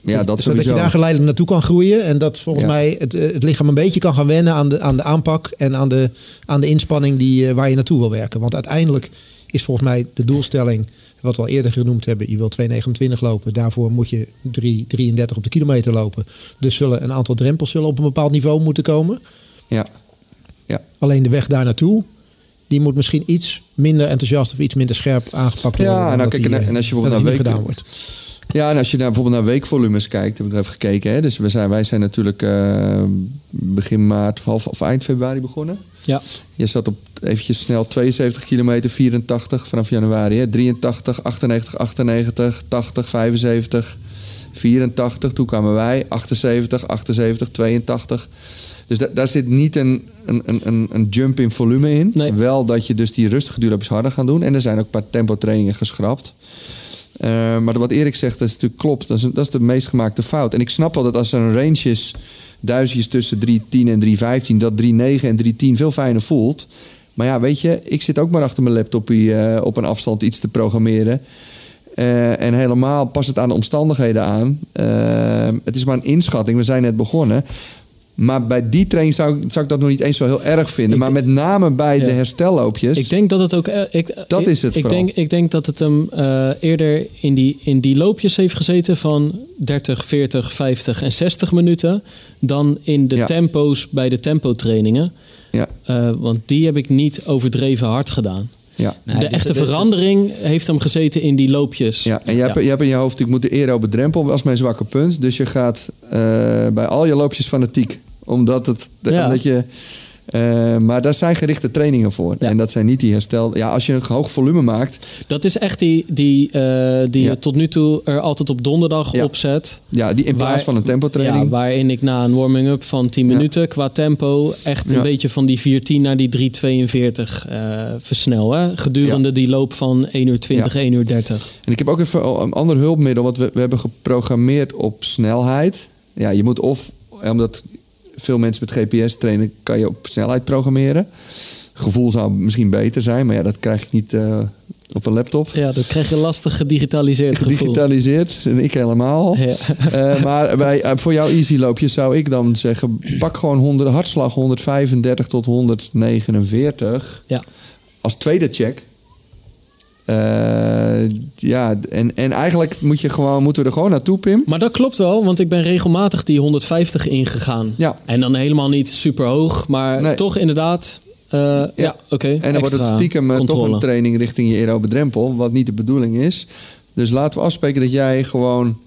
Ja, dat zodat je daar geleidelijk naartoe kan groeien. En dat volgens Ja. mij het, eh, het lichaam een beetje kan gaan wennen aan de, aan de aanpak en aan de, aan de inspanning die, eh, waar je naartoe wil werken. Want uiteindelijk is volgens mij de doelstelling, wat we al eerder genoemd hebben, je wil 2,29 lopen. Daarvoor moet je 3,33 op de kilometer lopen. Dus zullen een aantal drempels zullen op een bepaald niveau moeten komen. Ja. Ja. Alleen de weg daar naartoe, die moet misschien iets minder enthousiast of iets minder scherp aangepakt Ja, worden. nou, omdat kijk, die, en- eh, en als je bijvoorbeeld naar weken- gedaan wordt. ja, en als je naar, bijvoorbeeld naar weekvolumes kijkt, hebben we er even gekeken. Hè? Dus we zijn, wij zijn natuurlijk eh, begin maart of, half, of eind februari begonnen. Ja. Je zat op eventjes snel 72 kilometer, 84 vanaf januari. Hè? 83, 98, 98, 80, 75, 84. Toen kwamen wij, 78, 78, 82. Dus da- daar zit niet een, een, een- een, jump in volume in. Nee. Wel dat je dus die rustige duurloopjes harder gaan doen. En er zijn ook een paar tempo trainingen geschrapt. Eh, maar wat Erik zegt, dat is natuurlijk klopt. Dat is, dat is de meest gemaakte fout. En ik snap wel dat als er een range is, duizendjes tussen 3.10 en 3.15, dat 3.9 en 3.10 veel fijner voelt. Maar ja, weet je, ik zit ook maar achter mijn laptop hier, eh, op een afstand iets te programmeren. Eh, en helemaal pas het aan de omstandigheden aan. Eh, het is maar een inschatting, we zijn net begonnen. Maar bij die training zou, ik- zou ik dat nog niet eens zo heel erg vinden. Maar met name bij Ja. de herstelloopjes. Ik denk dat het ook. Ik, Dat ik- is het Ik vooral. denk, ik denk dat het hem eerder in die, in die loopjes heeft gezeten van 30, 40, 50 en 60 minuten. Dan in de Ja. tempo's bij de tempotrainingen. Ja, Eh, want die heb ik niet overdreven hard gedaan. ja. Nee, de dus echte de- de- verandering heeft hem gezeten in die loopjes. Ja, en je hebt, je hebt in je hoofd, ik moet de aerobe drempel, was mijn zwakke punt. Dus je gaat eh, bij al je loopjes fanatiek. Omdat het, Ja. omdat je... eh, maar daar zijn gerichte trainingen voor. Ja. En dat zijn niet die herstel... Ja, als je een hoog volume maakt... Dat is echt die, die, eh, die Ja. je tot nu toe er altijd op donderdag Ja. opzet. Ja, die in plaats Waar- van een tempotraining. Ja, waarin ik na een warming-up van 10 Ja. minuten qua tempo echt een beetje van die 410 naar die 342 eh versnel. Hè? Gedurende die loop van 1 uur 20, Ja. 1 uur 30. En ik heb ook even een ander hulpmiddel. Want we, we hebben geprogrammeerd op snelheid. Ja, je moet of... Omdat veel mensen met GPS trainen... kan je op snelheid programmeren. Gevoel zou misschien beter zijn. Maar ja, dat krijg ik niet eh, op een laptop. Ja, dat krijg je lastig gedigitaliseerd gevoel. Gedigitaliseerd. En ik helemaal. Ja. Eh, maar bij, eh, voor jouw easy loopjes zou ik dan zeggen... pak gewoon 100, hartslag 135 tot 149 Ja. als tweede check. Eh, ja, en, en eigenlijk moet je gewoon, moeten we er gewoon naartoe, Pim. Maar dat klopt wel, want ik ben regelmatig die 150 ingegaan. Ja. En dan helemaal niet super hoog, maar Nee. toch inderdaad. eh, ja, oké. En dan wordt het stiekem eh, toch een training richting je aerobe drempel, wat niet de bedoeling is. Dus laten we afspreken dat jij gewoon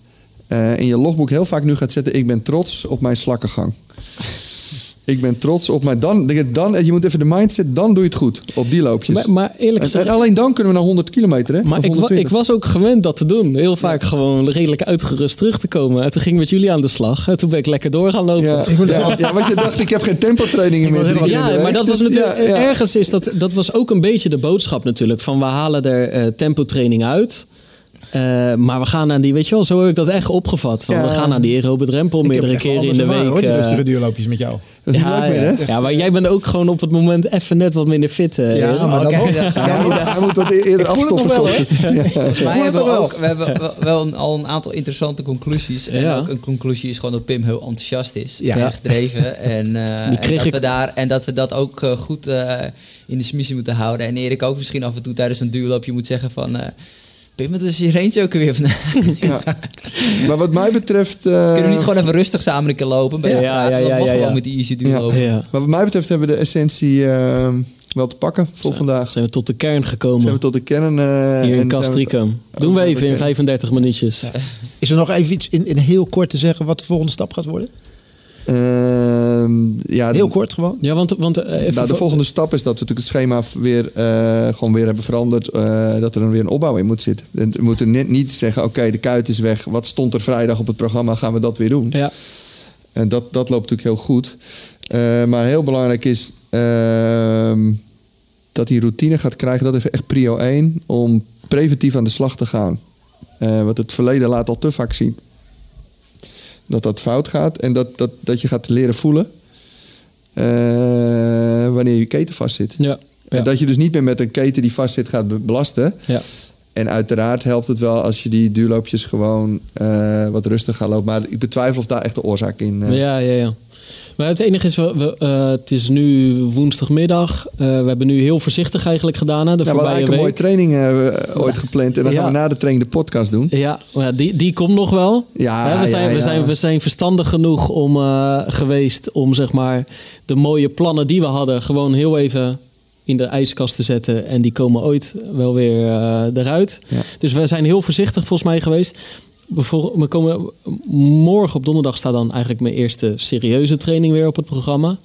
in je logboek heel vaak nu gaat zetten... ik ben trots op mijn slakkengang. Ik ben trots op mij. Dan, dan, je moet even de mindset, dan doe je het goed. Op die loopjes. Maar, maar eerlijk En- gezegd, en alleen dan kunnen we naar 100 kilometer, hè? Maar ik, wa- 120. ik was ook gewend dat te doen. Heel vaak gewoon redelijk uitgerust terug te komen. En toen ging ik met jullie aan de slag. En toen ben ik lekker door gaan lopen. Ja, ja, ja, want je dacht, ik heb geen tempotrainingen meer. Ja, maar dat was Dus natuurlijk ja, ja. ergens is dat dat was ook een beetje de boodschap natuurlijk van we halen er eh tempotraining uit. Eh, maar we gaan aan die, weet je wel, zo heb ik dat echt opgevat. Van, Ja. We gaan aan die Ik heb meerdere keren in de week. hoor, die eh, rustige duurloopjes met jou. Dat is ja, leuk meer, hè? ja. maar jij bent ook gewoon op het moment even net wat minder fit. eh, Ja, maar dan Oké, ook. ja. Hij moet, hij moet wat eerder voel het nog afstoffen. wel, het hebben we wel. ook we hebben wel- wel een, al een aantal interessante conclusies. En Ja. ook een conclusie is gewoon dat Pim heel enthousiast is. Ja. En gedreven. En, eh, Die en, kreeg dat ik- we daar, en dat we dat ook goed eh, in de smissie moeten houden. En Erik ook misschien af en toe tijdens een duurloopje moet zeggen van... eh Pim, wat is je range ook weer vandaag? Ja. Maar wat mij betreft... eh, Kunnen we niet gewoon even rustig samen een keer lopen? Bij Ja, ja, ja, ja, ja, met die easy duurlopen. Ja. Maar wat mij betreft hebben we de essentie eh, wel te pakken voor vandaag. Zijn we tot de kern Zijn gekomen. we tot de kern. eh, Hier in zijn we- Castricum. Doen we even in 35 minuutjes. Is er nog even iets in, in heel kort te zeggen wat de volgende stap gaat worden? Ehm, ja, Heel kort gewoon. Ja, want, want eh, even Nou, de volgende stap is dat we natuurlijk het schema weer, eh, gewoon weer hebben veranderd. eh, dat er dan weer een opbouw in moet zitten. En We moeten net niet zeggen, oké, de kuit is weg. Wat stond er vrijdag op het programma? Gaan we dat weer doen? Ja, En dat, dat loopt natuurlijk heel goed. Eh, maar heel belangrijk is ehm, dat hij routine gaat krijgen. Dat is echt prio 1 om preventief aan de slag te gaan. Eh want het verleden laat al te vaak zien dat dat fout gaat. En dat, dat, dat je gaat leren voelen eh, wanneer je keten vastzit. ja, ja. En dat je dus niet meer met een keten die vastzit gaat be- belasten. ja. En uiteraard helpt het wel als je die duurloopjes gewoon eh, wat rustig gaat lopen. Maar ik betwijfel of daar echt de oorzaak in... eh, Ja, ja, ja. Maar het enige is, we, we, eh, het is nu woensdagmiddag. Eh, we hebben nu heel voorzichtig eigenlijk gedaan, hè, de we eigenlijk een mooie training eh, ooit gepland. En dan Ja. gaan we na de training de podcast doen. Ja, maar die, die komt nog wel. Ja, Hè, we, zijn, ja, we, zijn, we zijn verstandig genoeg om geweest om zeg maar de mooie plannen die we hadden gewoon heel even in de ijskast te zetten. En die komen ooit wel weer eruit. Dus we zijn heel voorzichtig volgens mij geweest. We komen, morgen op donderdag staat dan eigenlijk mijn eerste serieuze training weer op het programma.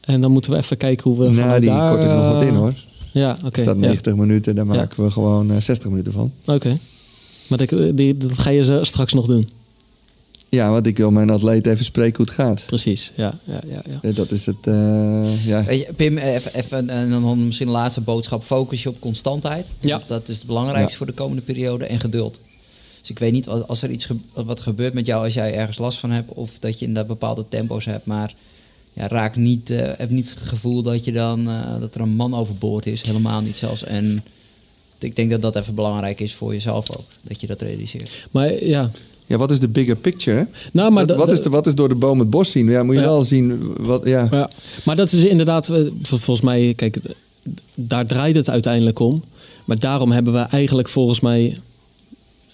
En dan moeten we even kijken hoe we Nou, vanuit die daar... kort ik nog wat in eh, hoor. Ja, oké. Er staat ja. 90 minuten, daar Ja. maken we gewoon eh, 60 minuten van. Oké. Maar dat, die, dat ga je straks nog doen. Ja, want ik wil mijn atleet even spreken hoe het gaat. Precies, ja. ja, ja, ja. Eh, Dat is het, eh, ja. Pim, even, even en dan misschien een laatste boodschap. Focus je op constantheid. Ja. Want Dat is het belangrijkste Ja. voor de komende periode. En geduld. Dus ik weet niet wat- als er iets ge- wat gebeurt met jou als jij ergens last van hebt. Of dat je inderdaad bepaalde tempo's hebt. Maar ja, raak niet, eh, heb niet het gevoel dat, je dan, eh, dat er een man overboord is. Helemaal niet zelfs. En ik denk dat dat even belangrijk is voor jezelf ook. Dat je dat realiseert. Maar ja, ja, wat is de bigger picture? Hè? nou, maar wat, dat- wat, dat- is de, wat is door de boom het bos zien? Ja, moet je Ja. wel zien. Wat, ja. Ja, maar dat is inderdaad, eh, vol- volgens mij, kijk, daar draait het uiteindelijk om. Maar daarom hebben we eigenlijk volgens mij,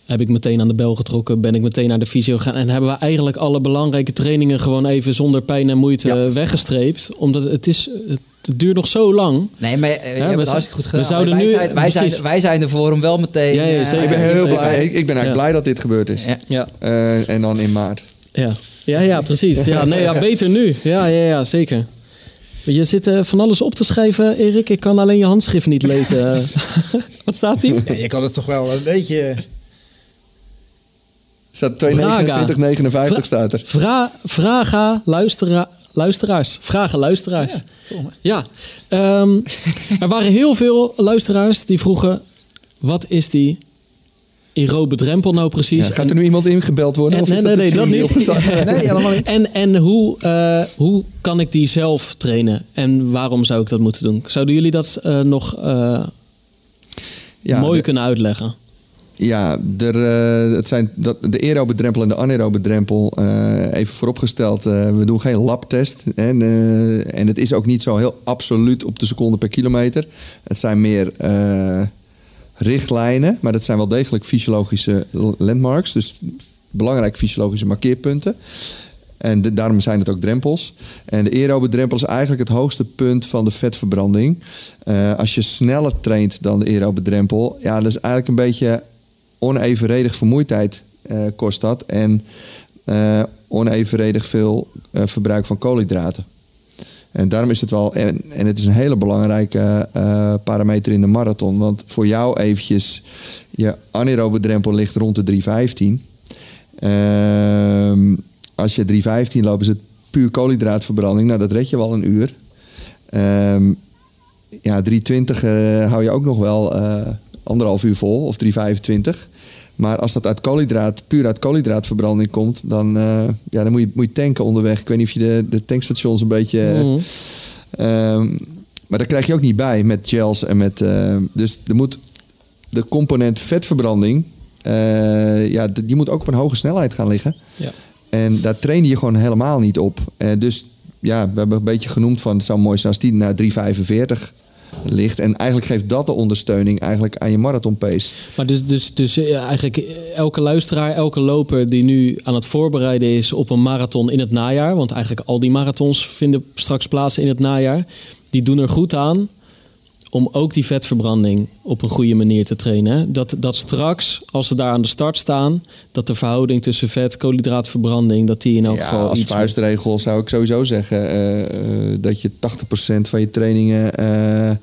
heb ik meteen aan de bel getrokken, ben ik meteen naar de fysio gegaan. En hebben we eigenlijk alle belangrijke trainingen gewoon even zonder pijn en moeite Ja. weggestreept. Omdat het is, het duurt nog zo lang. Nee, maar eh, je we hebt het hartstikke goed we gedaan. zouden wij, nu- zijn, wij, zijn, wij zijn ervoor om wel meteen... Ja, ja, eh, zeker. Ik ben heel zeker. blij. Ik, ik ben eigenlijk Ja. blij dat dit gebeurd is. Ja. Ja, Eh, en dan in maart. ja, ja, ja precies. Ja, nee, ja, beter nu. Ja, ja, ja, zeker. Je zit van alles op te schrijven, Erik. Ik kan alleen je handschrift niet lezen. Wat staat hier? Ja, je kan het toch wel een beetje... Staat Braga. 2,29,59 staat er. Vra vragen luistera luisteraars. Vragen luisteraars. Ja. ehm, er waren heel veel luisteraars die vroegen... wat is die aerobe drempel nou precies? Ja, gaat er nu iemand ingebeld worden? En, of nee, is nee, nee, dat niet? Nee, helemaal niet. En, en hoe, eh, hoe kan ik die zelf trainen? En waarom zou ik dat moeten doen? Zouden jullie dat eh, nog eh, Ja, mooi de- kunnen uitleggen? Ja, er, eh, het zijn dat, de aerobe drempel en de anaerobe drempel. eh, even vooropgesteld, eh, we doen geen labtest. En, en het is ook niet zo heel absoluut op de seconde per kilometer. Het zijn meer richtlijnen, maar dat zijn wel degelijk fysiologische landmarks. Dus belangrijk fysiologische markeerpunten. En daarom zijn het ook drempels. En de aerobe drempel is eigenlijk het hoogste punt van de vetverbranding. Als je sneller traint dan de aerobe drempel, ja, dat is eigenlijk een beetje onevenredig vermoeidheid eh, kost dat. En eh, onevenredig veel eh, verbruik van koolhydraten. En daarom is het wel, en, en het is een hele belangrijke parameter in de marathon. Want voor jou eventjes, je anaerobe drempel ligt rond de 3,15. Ehm, als je 3,15 loopt, is het puur koolhydraatverbranding. Nou, dat red je wel een uur. Ehm, ja, 3,20 eh, hou je ook nog wel anderhalf uur vol, of 3,25. Maar als dat uit koolhydraat, puur uit koolhydraatverbranding komt, dan, eh, ja, dan moet, je, moet je tanken onderweg. Ik weet niet of je de, de tankstations een beetje. Mhm. ehm, maar daar krijg je ook niet bij met gels en met. eh, dus er moet de component vetverbranding. eh, ja, die moet ook op een hoge snelheid gaan liggen. Ja. En daar train je gewoon helemaal niet op. Dus ja, we hebben een beetje genoemd van het zou mooi zijn als die naar 3,45 ligt. En eigenlijk geeft dat de ondersteuning eigenlijk aan je marathon pace. Maar dus, dus, dus eigenlijk elke luisteraar, elke loper die nu aan het voorbereiden is op een marathon in het najaar, want eigenlijk al die marathons vinden straks plaats in het najaar, die doen er goed aan om ook die vetverbranding op een goede manier te trainen. Dat, dat straks, als ze daar aan de start staan, dat de verhouding tussen vet, koolhydraatverbranding, dat die in elk Ja, geval als iets... vuistregel zou ik sowieso zeggen eh, eh, dat je 80% van je trainingen eh,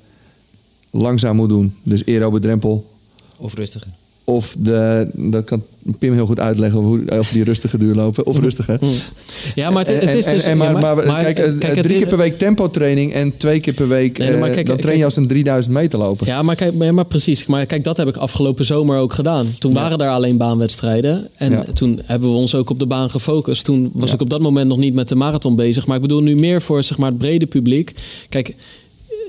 langzaam moet doen. Dus aerobe drempel. Of rustiger. Of de, dat kan Pim heel goed uitleggen hoe, of die rustige duur lopen. Of rustiger. Ja, maar het, het is En- dus... en- maar, ja, maar, maar- kijk, eh, het drie is- keer per week tempo training en twee keer per week. Nee, eh, kijk, dan train je kijk- als een 3000 meter lopen. Ja, maar, kijk, maar, maar precies. Maar kijk, dat heb ik afgelopen zomer ook gedaan. Toen waren er alleen baanwedstrijden. En Ja. toen hebben we ons ook op de baan gefocust. Toen was Ja. ik op dat moment nog niet met de marathon bezig. Maar ik bedoel nu meer voor zeg maar, het brede publiek. Kijk,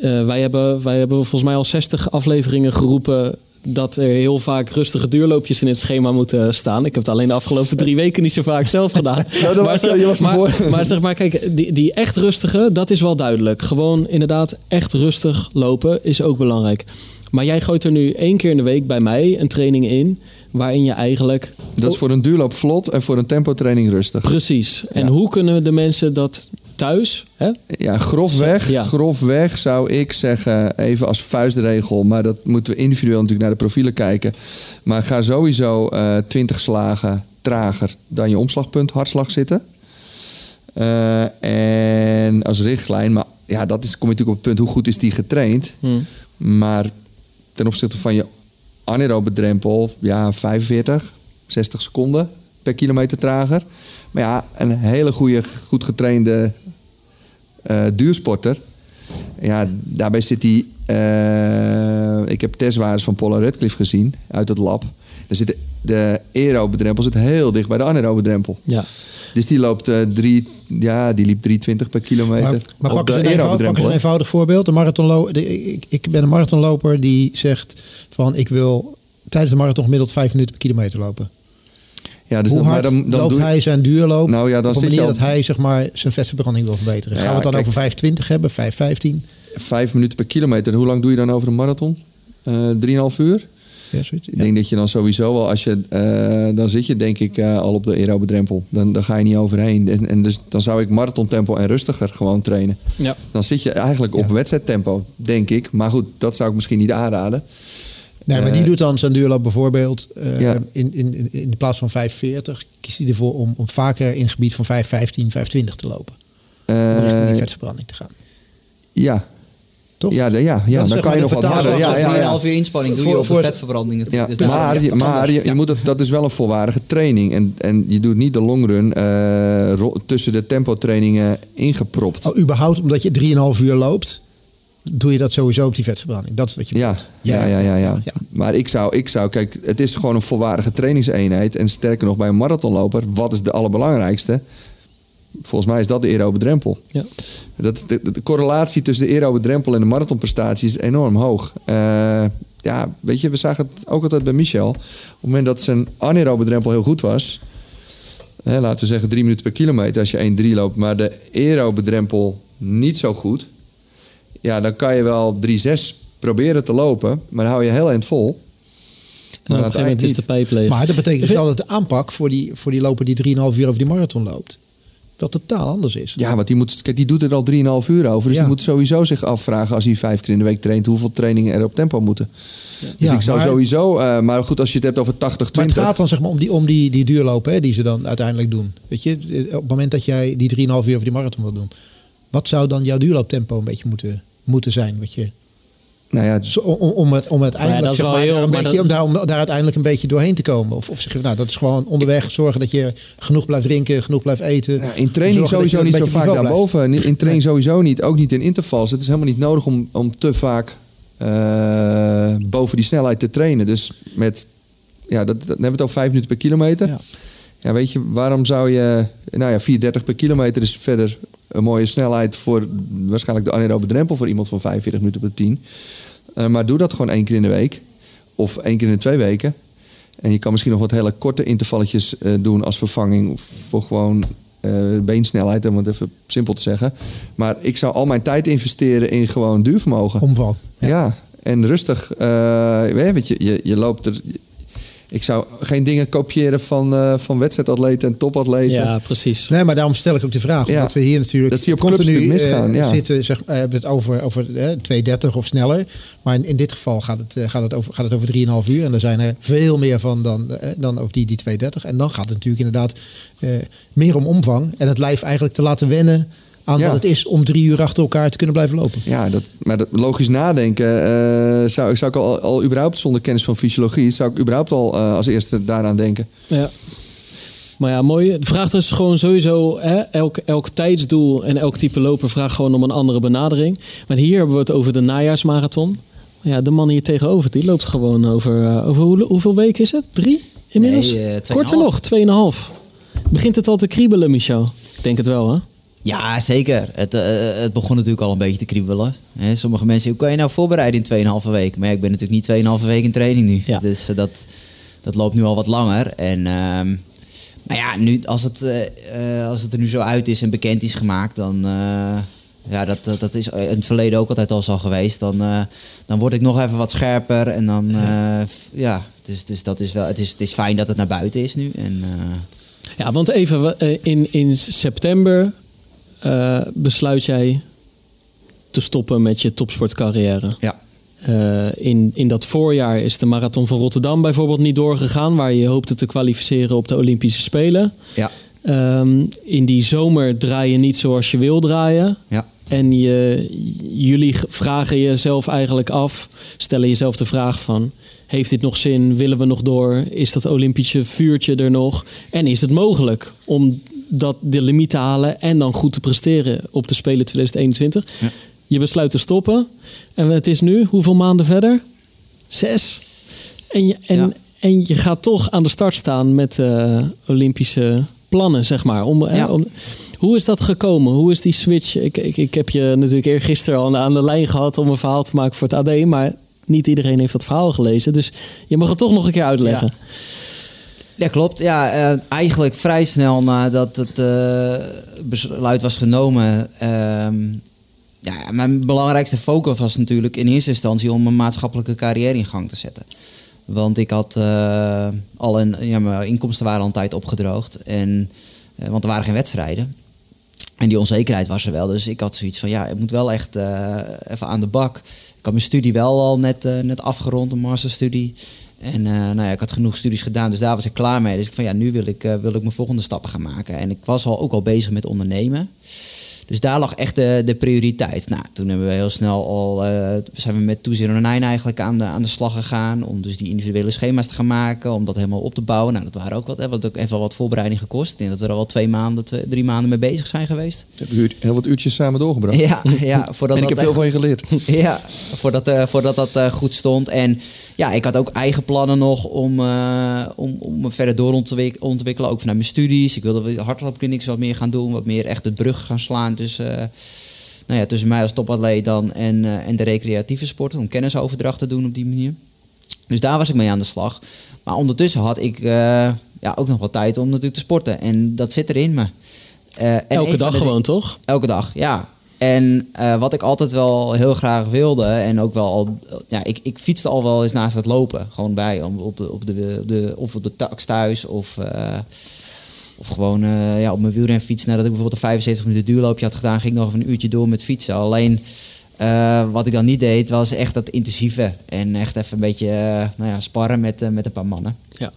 eh, wij, hebben, wij hebben volgens mij al 60 afleveringen geroepen dat er heel vaak rustige duurloopjes in het schema moeten staan. Ik heb het alleen de afgelopen drie weken niet zo vaak zelf gedaan. Nou, was- zeg- je was me maar, voor. maar zeg maar, kijk, die, die echt rustige, dat is wel duidelijk. Gewoon inderdaad echt rustig lopen is ook belangrijk. Maar jij gooit er nu één keer in de week bij mij een training in... waarin je eigenlijk... Dat is voor een duurloop vlot en voor een tempo training rustig. Precies. En Ja. hoe kunnen de mensen dat thuis... Hè? Ja, grofweg, Ja. grofweg zou ik zeggen, even als vuistregel, maar dat moeten we individueel natuurlijk naar de profielen kijken. Maar ga sowieso eh 20 slagen trager dan je omslagpunt hartslag zitten. Eh, en als richtlijn, maar ja, dat is, kom je natuurlijk op het punt hoe goed is die getraind. Hm. Maar ten opzichte van je anaerobe drempel, ja, 45, 60 seconden per kilometer trager. Maar ja, een hele goede, goed getrainde eh, duursporter. Ja, daarbij zit die. eh, ik heb testwaardes van Paula Redcliffe gezien uit het lab. Daar zit de, de aerobe drempel zit heel dicht bij de anaerobe drempel. Ja. Dus die loopt eh, drie, ja, die liep 320 per kilometer. Maar, pak, eens een eenvoudig, pak eens drempel. een eenvoudig voorbeeld. De marathonlo de, ik, ik ben een marathonloper die zegt van ik wil tijdens de marathon gemiddeld vijf minuten per kilometer lopen. Ja, dus Hoe dan, hard dan, dan loopt doe, hij zijn duurloop Nou ja, dan op een je manier al- dat hij zeg maar, zijn vetverbranding wil verbeteren? Ja, Gaan we het dan kijk. over 5,20 hebben, 5,15? vijf minuten per kilometer. Hoe lang doe je dan over een marathon? Eh drieënhalf uur? Ja, zoiets. Ik denk dat je dan sowieso wel, als je, eh, dan zit je denk ik eh, al op de aerobe drempel. Dan, dan ga je niet overheen. En, en dus dan zou ik marathontempo en rustiger gewoon trainen. Ja. Dan zit je eigenlijk op wedstrijdtempo, denk ik. Maar goed, dat zou ik misschien niet aanraden. Nee, maar die Eh, doet dan zijn duurloop bijvoorbeeld eh, Ja. in, in, in, in plaats van 5,40 kiest hij ervoor om, om vaker in het gebied van 5,15, 5,20 te lopen. Om richting die Eh, vetverbranding te gaan. ja. Toch? Ja, de- ja, ja dan kan je nog de wat harder. Ja, ja, ja. 3,5 uur inspanning doe Voor- je op voor de het- vetverbranding. Ja, Dus maar, je, maar je, je moet het, dat is wel een volwaardige training. En, en je doet niet de longrun eh ro- tussen de tempotrainingen ingepropt. Oh, überhaupt omdat je 3,5 uur loopt, doe je dat sowieso op die vetverbranding. Dat is wat je Ja, bedoelt. ja, ja, ja, ja. Ja. Maar ik zou, ik zou, kijk, het is gewoon een volwaardige trainingseenheid. En sterker nog, bij een marathonloper, wat is de allerbelangrijkste? Volgens mij is dat de aerobe drempel. Ja. Dat, de, de, de correlatie tussen de aerobe drempel en de marathonprestatie is enorm hoog. Eh, ja, weet je, we zagen het ook altijd bij Michel. Op het moment dat zijn anaerobe drempel heel goed was... Hè, laten we zeggen drie minuten per kilometer als je 1-3 loopt... maar de aerobe drempel niet zo goed... ja, dan kan je wel 3-6 proberen te lopen... maar dan hou je heel eind vol. En op een gegeven moment is de pijp leeg. Maar dat betekent dus wel dat de aanpak voor die, voor die loper die 3,5 uur over die marathon loopt, wel totaal anders is. Ja, want die, moet, kijk, die doet er al 3,5 uur over. Dus Ja. die moet sowieso zich afvragen als hij vijf keer in de week traint... hoeveel trainingen er op tempo moeten. Dus Ja, ik zou maar- sowieso... eh, maar goed, als je het hebt over 80-20... Maar het gaat dan zeg maar om die, om die, die duurlopen hè, die ze dan uiteindelijk doen. Weet je, op het moment dat jij die 3,5 uur over die marathon wil doen. Wat zou dan jouw duurlooptempo een beetje moeten, moeten zijn? Wat je, Nou ja, zo- om, om het, om uiteindelijk, dat is zeg wel maar, heel- daar, een beetje, dat- om, daar, om daar uiteindelijk een beetje doorheen te komen? Of, of zeg je, nou, dat is gewoon onderweg zorgen dat je genoeg blijft drinken, genoeg blijft eten. Nou, in training sowieso niet zo vaak daarboven. In training sowieso niet. Ook niet in intervals. Het is helemaal niet nodig om, om te vaak eh, boven die snelheid te trainen. Dus met, ja, dat, dat dan hebben we het over vijf minuten per kilometer. Ja. Ja. weet je, waarom zou je... Nou ja, 4,30 per kilometer is verder een mooie snelheid voor waarschijnlijk de anaerobe drempel voor iemand van 45 minuten per 10. Eh, maar doe dat gewoon één keer in de week. Of één keer in de twee weken. En je kan misschien nog wat hele korte intervalletjes eh, doen als vervanging voor gewoon eh, beensnelheid, om het even simpel te zeggen. Maar ik zou al mijn tijd investeren in gewoon duurvermogen. Omvang. Ja. en rustig. weet je, je, je loopt er. Ik zou geen dingen kopiëren van, eh, van wedstrijdatleten en topatleten. Ja, precies. Nee, maar daarom stel ik ook de vraag. Ja. Omdat we hier natuurlijk Dat zie je op clubs continu misgaan, eh, ja. zitten. Zeg, eh, hebben het over, over eh, 2.30 of sneller. Maar in, in dit geval gaat het, gaat het over, gaat het over 3,5 uur. En er zijn er veel meer van dan, dan over die, die 2.30. En dan gaat het natuurlijk inderdaad eh, meer om omvang. En het lijf eigenlijk te laten wennen aan Ja. wat het is om drie uur achter elkaar te kunnen blijven lopen. Ja, dat, maar dat, logisch nadenken eh, zou, zou ik al, al überhaupt zonder kennis van fysiologie, zou ik überhaupt al eh, als eerste daaraan denken. Ja. Maar ja, mooi. Het vraagt dus gewoon sowieso, hè, elk, elk tijdsdoel en elk type loper vraagt gewoon om een andere benadering. Maar hier hebben we het over de najaarsmarathon. Ja, de man hier tegenover, die loopt gewoon over, eh, over hoe, hoeveel weken is het? Drie inmiddels? Nee. Korter nog, tweeënhalf. Begint het al te kriebelen, Michel? Ik denk het wel, hè? Ja, zeker. Het, eh, het begon natuurlijk al een beetje te kriebelen. Hè, sommige mensen, hoe kan je nou voorbereiden in 2,5 week? Maar ja, ik ben natuurlijk niet 2,5 week in training nu. Ja. Dus eh, dat, dat loopt nu al wat langer. En, ehm, maar ja, nu, als, het, eh, eh, als het er nu zo uit is en bekend is gemaakt, dan... eh, ja, dat, dat, dat is in het verleden ook altijd al zo geweest. Dan, eh, dan word ik nog even wat scherper. En dan, eh, ja, dus, dus dat is wel, het, is, het is fijn dat het naar buiten is nu. En, eh, Ja, want even, eh, in, in september eh, besluit jij te stoppen met je topsportcarrière. ja. Eh, in, in dat voorjaar is de marathon van Rotterdam bijvoorbeeld niet doorgegaan, waar je hoopte te kwalificeren op de Olympische Spelen. Ja, Ehm, in die zomer draai je niet zoals je wil draaien. ja. En je, jullie vragen jezelf eigenlijk af, stellen jezelf de vraag van... heeft dit nog zin? Willen we nog door? Is dat Olympische vuurtje er nog? En is het mogelijk om dat, de limiet te halen en dan goed te presteren op de Spelen 2021? Ja. Je besluit te stoppen. En het is nu, hoeveel maanden verder? Zes. En je, en, Ja. en je gaat toch aan de start staan met eh, Olympische plannen, zeg maar. Om, eh, Ja. om, hoe is dat gekomen? Hoe is die switch? Ik, ik, ik heb je natuurlijk eergisteren al aan de lijn gehad om een verhaal te maken voor het AD, maar niet iedereen heeft dat verhaal gelezen. Dus je mag het toch nog een keer uitleggen. Ja. Ja, klopt. Ja, eh, eigenlijk vrij snel nadat het eh, besluit was genomen. ehm, ja, mijn belangrijkste focus was natuurlijk in eerste instantie om een maatschappelijke carrière in gang te zetten. Want ik had eh, al een, ja, mijn inkomsten waren al een tijd opgedroogd. En, want er waren geen wedstrijden. En die onzekerheid was er wel. Dus ik had zoiets van, ja, ik moet wel echt even aan de bak. Ik had mijn studie wel al net, net afgerond, een masterstudie. En eh, nou ja, ik had genoeg studies gedaan, dus daar was ik klaar mee. Dus ik van, ja, nu wil ik, eh, wil ik mijn volgende stappen gaan maken. En ik was al, ook al bezig met ondernemen. Dus daar lag echt de, de prioriteit. Nou, toen hebben we heel snel al, eh, zijn we met Toezero Nine eigenlijk aan de, aan de slag gegaan. Om dus die individuele schema's te gaan maken, om dat helemaal op te bouwen. Nou, dat waren ook wat, hè, wat ook heeft wel wat voorbereiding gekost. Ik denk dat we er al twee maanden, twee- drie maanden mee bezig zijn geweest. We hebben uur- heel wat uurtjes samen doorgebracht. Ja, ja voordat en ik dat heb veel echt- van je geleerd. ja, voordat, voordat dat goed stond. En ja, ik had ook eigen plannen nog om, eh, om, om me verder door ontwik- ontwikkelen. Ook vanuit mijn studies. Ik wilde hardloopklinics wat meer gaan doen. Wat meer echt de brug gaan slaan tussen, eh, nou ja, tussen mij als topatleet dan en, eh, en de recreatieve sporten. Om kennisoverdracht te doen op die manier. Dus daar was ik mee aan de slag. Maar ondertussen had ik ja, ook nog wat tijd om natuurlijk te sporten. En dat zit er in me. Elke dag de gewoon, toch? Elke dag, ja. En eh, wat ik altijd wel heel graag wilde, en ook wel al, ja, ik, ik fietste al wel eens naast het lopen. Gewoon bij, om, op, de, op de, op de, of op de tax thuis, of, eh, of gewoon eh, ja, op mijn wielrenfiets. Nadat ik bijvoorbeeld een 75 minuten duurloopje had gedaan, ging ik nog even een uurtje door met fietsen. Alleen, wat ik dan niet deed, was echt dat intensieve. En echt even een beetje nou ja, sparren met, met een paar mannen. Ja.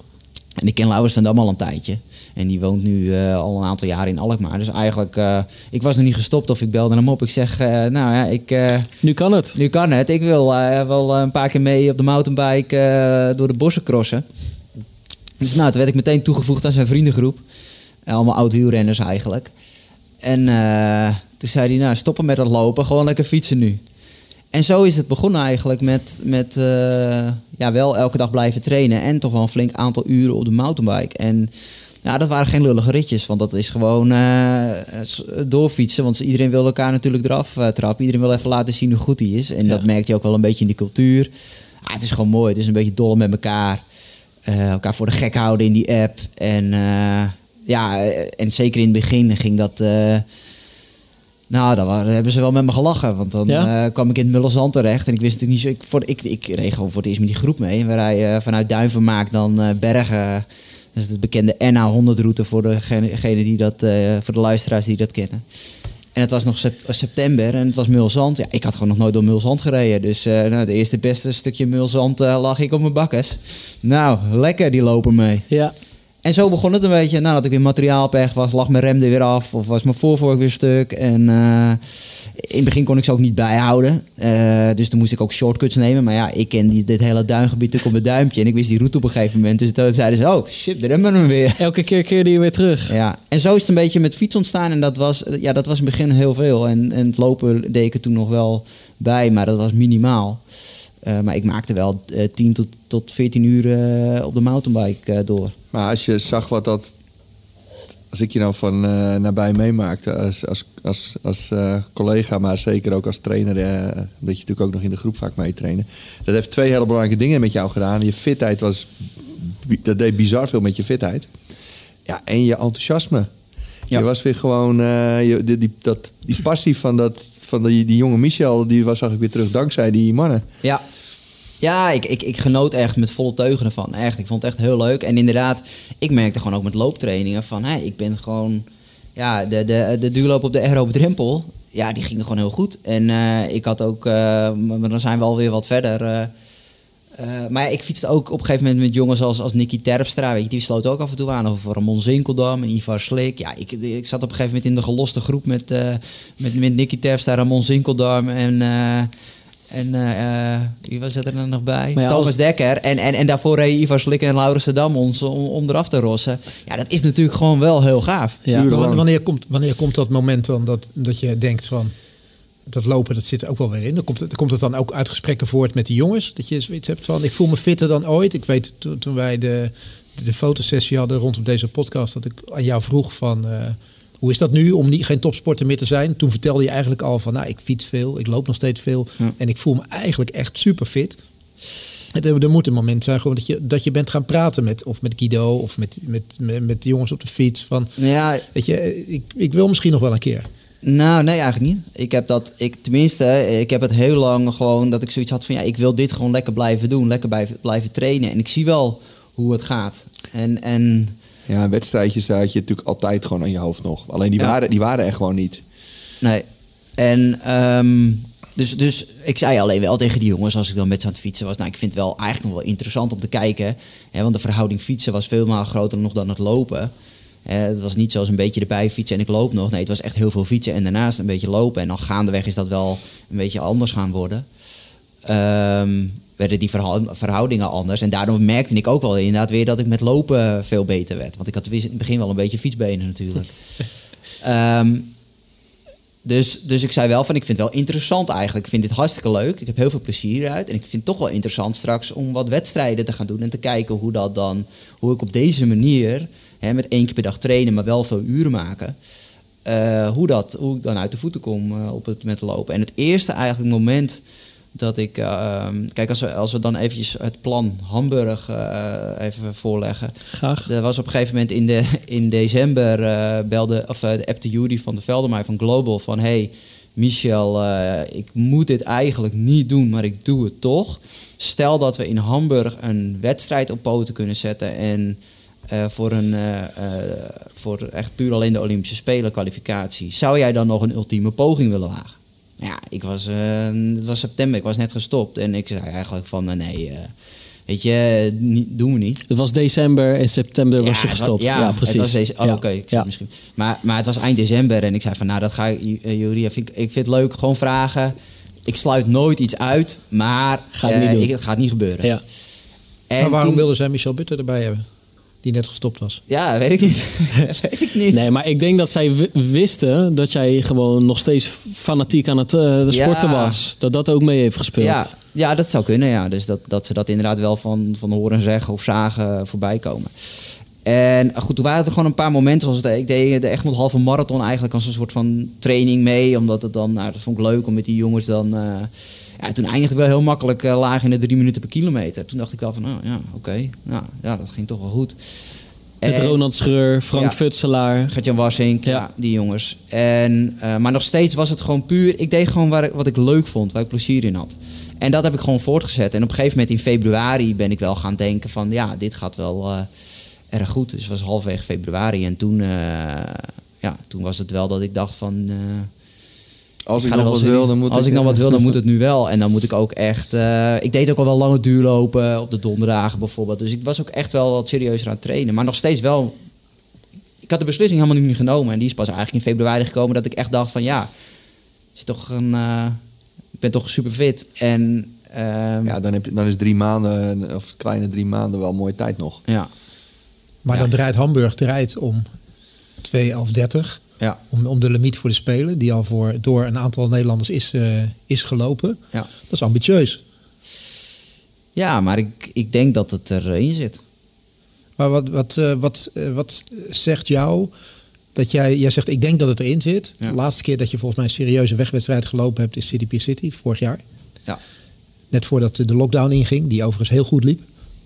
En ik ken Laurens ten Dam al een tijdje. En die woont nu eh, al een aantal jaar in Alkmaar. Dus eigenlijk, eh, ik was nog niet gestopt of ik belde hem op. Ik zeg, eh, nou ja, ik, Nu kan het. nu kan het. Ik wil wel een paar keer mee op de mountainbike door de bossen crossen. Dus nou, toen werd ik meteen toegevoegd aan zijn vriendengroep. Allemaal oud-wielrenners eigenlijk. En toen zei hij, nou, stoppen met dat lopen. Gewoon lekker fietsen nu. En zo is het begonnen eigenlijk met, met ja, wel elke dag blijven trainen. En toch wel een flink aantal uren op de mountainbike. En ja, dat waren geen lullige ritjes. Want dat is gewoon eh, doorfietsen. Want iedereen wil elkaar natuurlijk eraf eh, trappen. Iedereen wil even laten zien hoe goed hij is. En dat merkt je ook wel een beetje in die cultuur. Ah, het is gewoon mooi. Het is een beetje dollen met elkaar. Eh, elkaar voor de gek houden in die app. En ja, en zeker in het begin ging dat... nou, dan waren, hebben ze wel met me gelachen. Want dan Ja? kwam ik in het Mullenzand terecht. En ik wist natuurlijk niet zo... Ik, voor, ik, ik reed gewoon voor het eerst met die groep mee. En we rijden eh, vanuit Duivenmaak dan Bergen. Is het bekende NA100-route voor, degene die dat, eh, voor de luisteraars die dat kennen. En het was nog sep- september en het was Mulzand. Ja, ik had gewoon nog nooit door Mulzand gereden. Dus eh nou, de eerste beste stukje Mulzand eh, lag ik op mijn bakkes. Nou, lekker die lopen mee. Ja. En zo begon het een beetje. Nadat ik weer materiaalpech was, lag mijn rem er weer af. Of was mijn voorvork weer stuk. En eh, in het begin kon ik ze ook niet bijhouden. Eh, dus toen moest ik ook shortcuts nemen. Maar ja, ik ken die, dit hele duingebied natuurlijk op mijn duimpje. En ik wist die route op een gegeven moment. Dus toen zeiden ze, oh shit, daar hebben we hem weer. Elke keer keerde je weer terug. Ja, en zo is het een beetje met fiets ontstaan. En dat was, ja, dat was in het begin heel veel. En, en het lopen deed ik er toen nog wel bij, maar dat was minimaal. Eh, maar ik maakte wel eh 10 tot, tot 14 uur eh, op de mountainbike eh, door. Maar als je zag wat dat. Als ik je nou van eh, nabij meemaakte als, als, als, als eh, collega, maar zeker ook als trainer, eh, dat je natuurlijk ook nog in de groep vaak meetrainen. Dat heeft twee hele belangrijke dingen met jou gedaan. Je fitheid was, dat deed bizar veel met je fitheid. Ja, en je enthousiasme. Ja. Je was weer gewoon, eh, je, die, die, dat, die passie van, dat, van die, die jonge Michel, die was zag ik weer terug dankzij die mannen. Ja, ja ik, ik, ik genoot echt met volle teugen ervan. Echt, ik vond het echt heel leuk. En inderdaad, ik merkte gewoon ook met looptrainingen van... Hé, ik ben gewoon... Ja, de, de, de duurloop op de aerobe drempel... Ja, die ging gewoon heel goed. En eh, ik had ook... eh, maar dan zijn we alweer wat verder... eh, maar ja, ik fietste ook op een gegeven moment met jongens als, als Nicky Terpstra. Weet je, die sloot ook af en toe aan. Of Ramon Zinkeldam en Ivar Slik. Ja, ik, ik zat op een gegeven moment in de geloste groep met, met, met Nicky Terpstra, Ramon Zinkeldam en... en eh, eh, wie was er dan nog bij? Ja, Thomas als- Dekker. En, en, en daarvoor reed Ivar Slik en Laurens de Dam ons om, om eraf te rossen. Ja, dat is natuurlijk gewoon wel heel gaaf. Ja. Wanneer komt, wanneer komt dat moment dan dat, dat je denkt van... Dat lopen, dat zit er ook wel weer in. Dan komt het, komt het dan ook uit gesprekken voort met die jongens? Dat je zoiets hebt van, ik voel me fitter dan ooit. Ik weet, toen, toen wij de, de fotosessie hadden rondom deze podcast... dat ik aan jou vroeg van... eh, hoe is dat nu om niet, geen topsporter meer te zijn? Toen vertelde je eigenlijk al van, nou, ik fiets veel, ik loop nog steeds veel... Ja. en ik voel me eigenlijk echt super fit. Het- Er moet een moment zijn gewoon dat je, dat je bent gaan praten met, of met Guido... of met, met, met, met de jongens op de fiets van... Ja, Weet je, ik, ik wil misschien nog wel een keer. Nou, nee, eigenlijk niet. Ik heb dat, ik, tenminste, ik heb het heel lang gewoon dat ik zoiets had van ja, ik wil dit gewoon lekker blijven doen, lekker blijven, blijven trainen. En ik zie wel hoe het gaat. En, en Ja, wedstrijdjes had je natuurlijk altijd gewoon aan je hoofd nog. Alleen die, Ja. waren, die waren er gewoon niet. nee. En ehm, dus, dus ik zei alleen wel tegen die jongens als ik dan met ze aan het fietsen was, nou, ik vind het wel eigenlijk nog wel interessant om te kijken. Hè, want de verhouding fietsen was veel maar groter nog dan het lopen. Hè, het was niet zoals een beetje erbij fietsen en ik loop nog. Nee, het was echt heel veel fietsen en daarnaast een beetje lopen. En dan gaandeweg is dat wel een beetje anders gaan worden. Ehm, werden die verhou- verhoudingen anders. En daardoor merkte ik ook wel inderdaad weer dat ik met lopen veel beter werd. Want ik had in het begin wel een beetje fietsbenen natuurlijk. Ehm, dus, dus ik zei wel van, ik vind het wel interessant eigenlijk. Ik vind dit hartstikke leuk. Ik heb heel veel plezier uit. En ik vind het toch wel interessant straks om wat wedstrijden te gaan doen. En te kijken hoe dat dan, hoe ik op deze manier, hè, met één keer per dag trainen, maar wel veel uren maken. eh, hoe, dat, hoe ik dan uit de voeten kom eh, op het met lopen. En het eerste eigenlijk moment dat ik... ehm, kijk, als we, als we dan eventjes het plan Hamburg eh, even voorleggen. Graag. Er was op een gegeven moment in, de, in december eh, belde, of uh, appte Jury van de Veldermaai van Global van hey Michel, ik moet dit eigenlijk niet doen, maar ik doe het toch. Stel dat we in Hamburg een wedstrijd op poten kunnen zetten en voor, een, voor echt puur alleen de Olympische Spelen kwalificatie, zou jij dan nog een ultieme poging willen wagen? Ja, ik was, uh, het was september, ik was net gestopt en ik zei eigenlijk van nee, weet je, niet, doen we niet. Het was december en september was je gestopt. Ja, ja, precies. Het was deze, oh, Ja. oké. misschien. Maar, maar het was eind december en ik zei van, nou, dat ga ik, eh, vind ik, ik vind het leuk, gewoon vragen. Ik sluit nooit iets uit, maar Ga ik eh, niet doen. ik, het gaat niet gebeuren. Ja. En maar waarom toen- wilden zij Michel Butter erbij hebben? Die net gestopt was. Ja, weet ik niet. weet ik niet. Nee, maar ik denk dat zij wisten dat jij gewoon nog steeds fanatiek aan het eh, Ja. sporten was. Dat dat ook mee heeft gespeeld. Ja, ja, dat zou kunnen, ja. Dus dat, dat ze dat inderdaad wel van, van horen zeggen of zagen voorbij komen. En goed, toen waren er gewoon een paar momenten zoals het, ik deed de Egmond halve marathon eigenlijk als een soort van training mee. Omdat het dan, nou, dat vond ik leuk om met die jongens dan... eh, ja, toen eindigde ik wel heel makkelijk eh, laag in de drie minuten per kilometer. Toen dacht ik wel van, nou ja, oké. Nou, ja, dat ging toch wel goed. Met Ronald Schreur, Frank Ja. Futselaar. Gert-Jan Wassink, Ja. ja. die jongens. En, eh, maar nog steeds was het gewoon puur... Ik deed gewoon waar, ik- wat ik leuk vond, waar ik plezier in had. En dat heb ik gewoon voortgezet. En op een gegeven moment in februari ben ik wel gaan denken van... Ja, dit gaat wel eh, erg goed. Dus het was halfwege februari. En toen, ja, toen was het wel dat ik dacht van... eh, Als ik nog wel wat zin wil, in. dan moet Als ik... ik nog wat wil, dan moet het nu wel. En dan moet ik ook echt... eh, ik deed ook al wel lange duurlopen op de donderdagen bijvoorbeeld. Dus ik was ook echt wel wat serieuzer aan het trainen. Maar nog steeds wel... Ik had de beslissing helemaal niet genomen. En die is pas eigenlijk in februari gekomen dat ik echt dacht van... Ja, is toch een, eh, ik ben toch super fit. En ehm, Ja, dan, heb je, dan is drie maanden, of kleine drie maanden, wel een mooie tijd nog. ja, Maar Ja. dan draait Hamburg draait om 2.11.30. ja, Om, om de limiet voor de Spelen, die al voor, door een aantal Nederlanders is, eh, is gelopen. ja. Dat is ambitieus. ja, maar ik, ik denk dat het erin zit. Maar wat, wat, eh, wat, eh, wat zegt jou dat jij, jij zegt, ik denk dat het erin zit. Ja. De laatste keer dat je volgens mij een serieuze wegwedstrijd gelopen hebt is City Pier City, vorig jaar. Ja, Net voordat de lockdown inging, die overigens heel goed liep.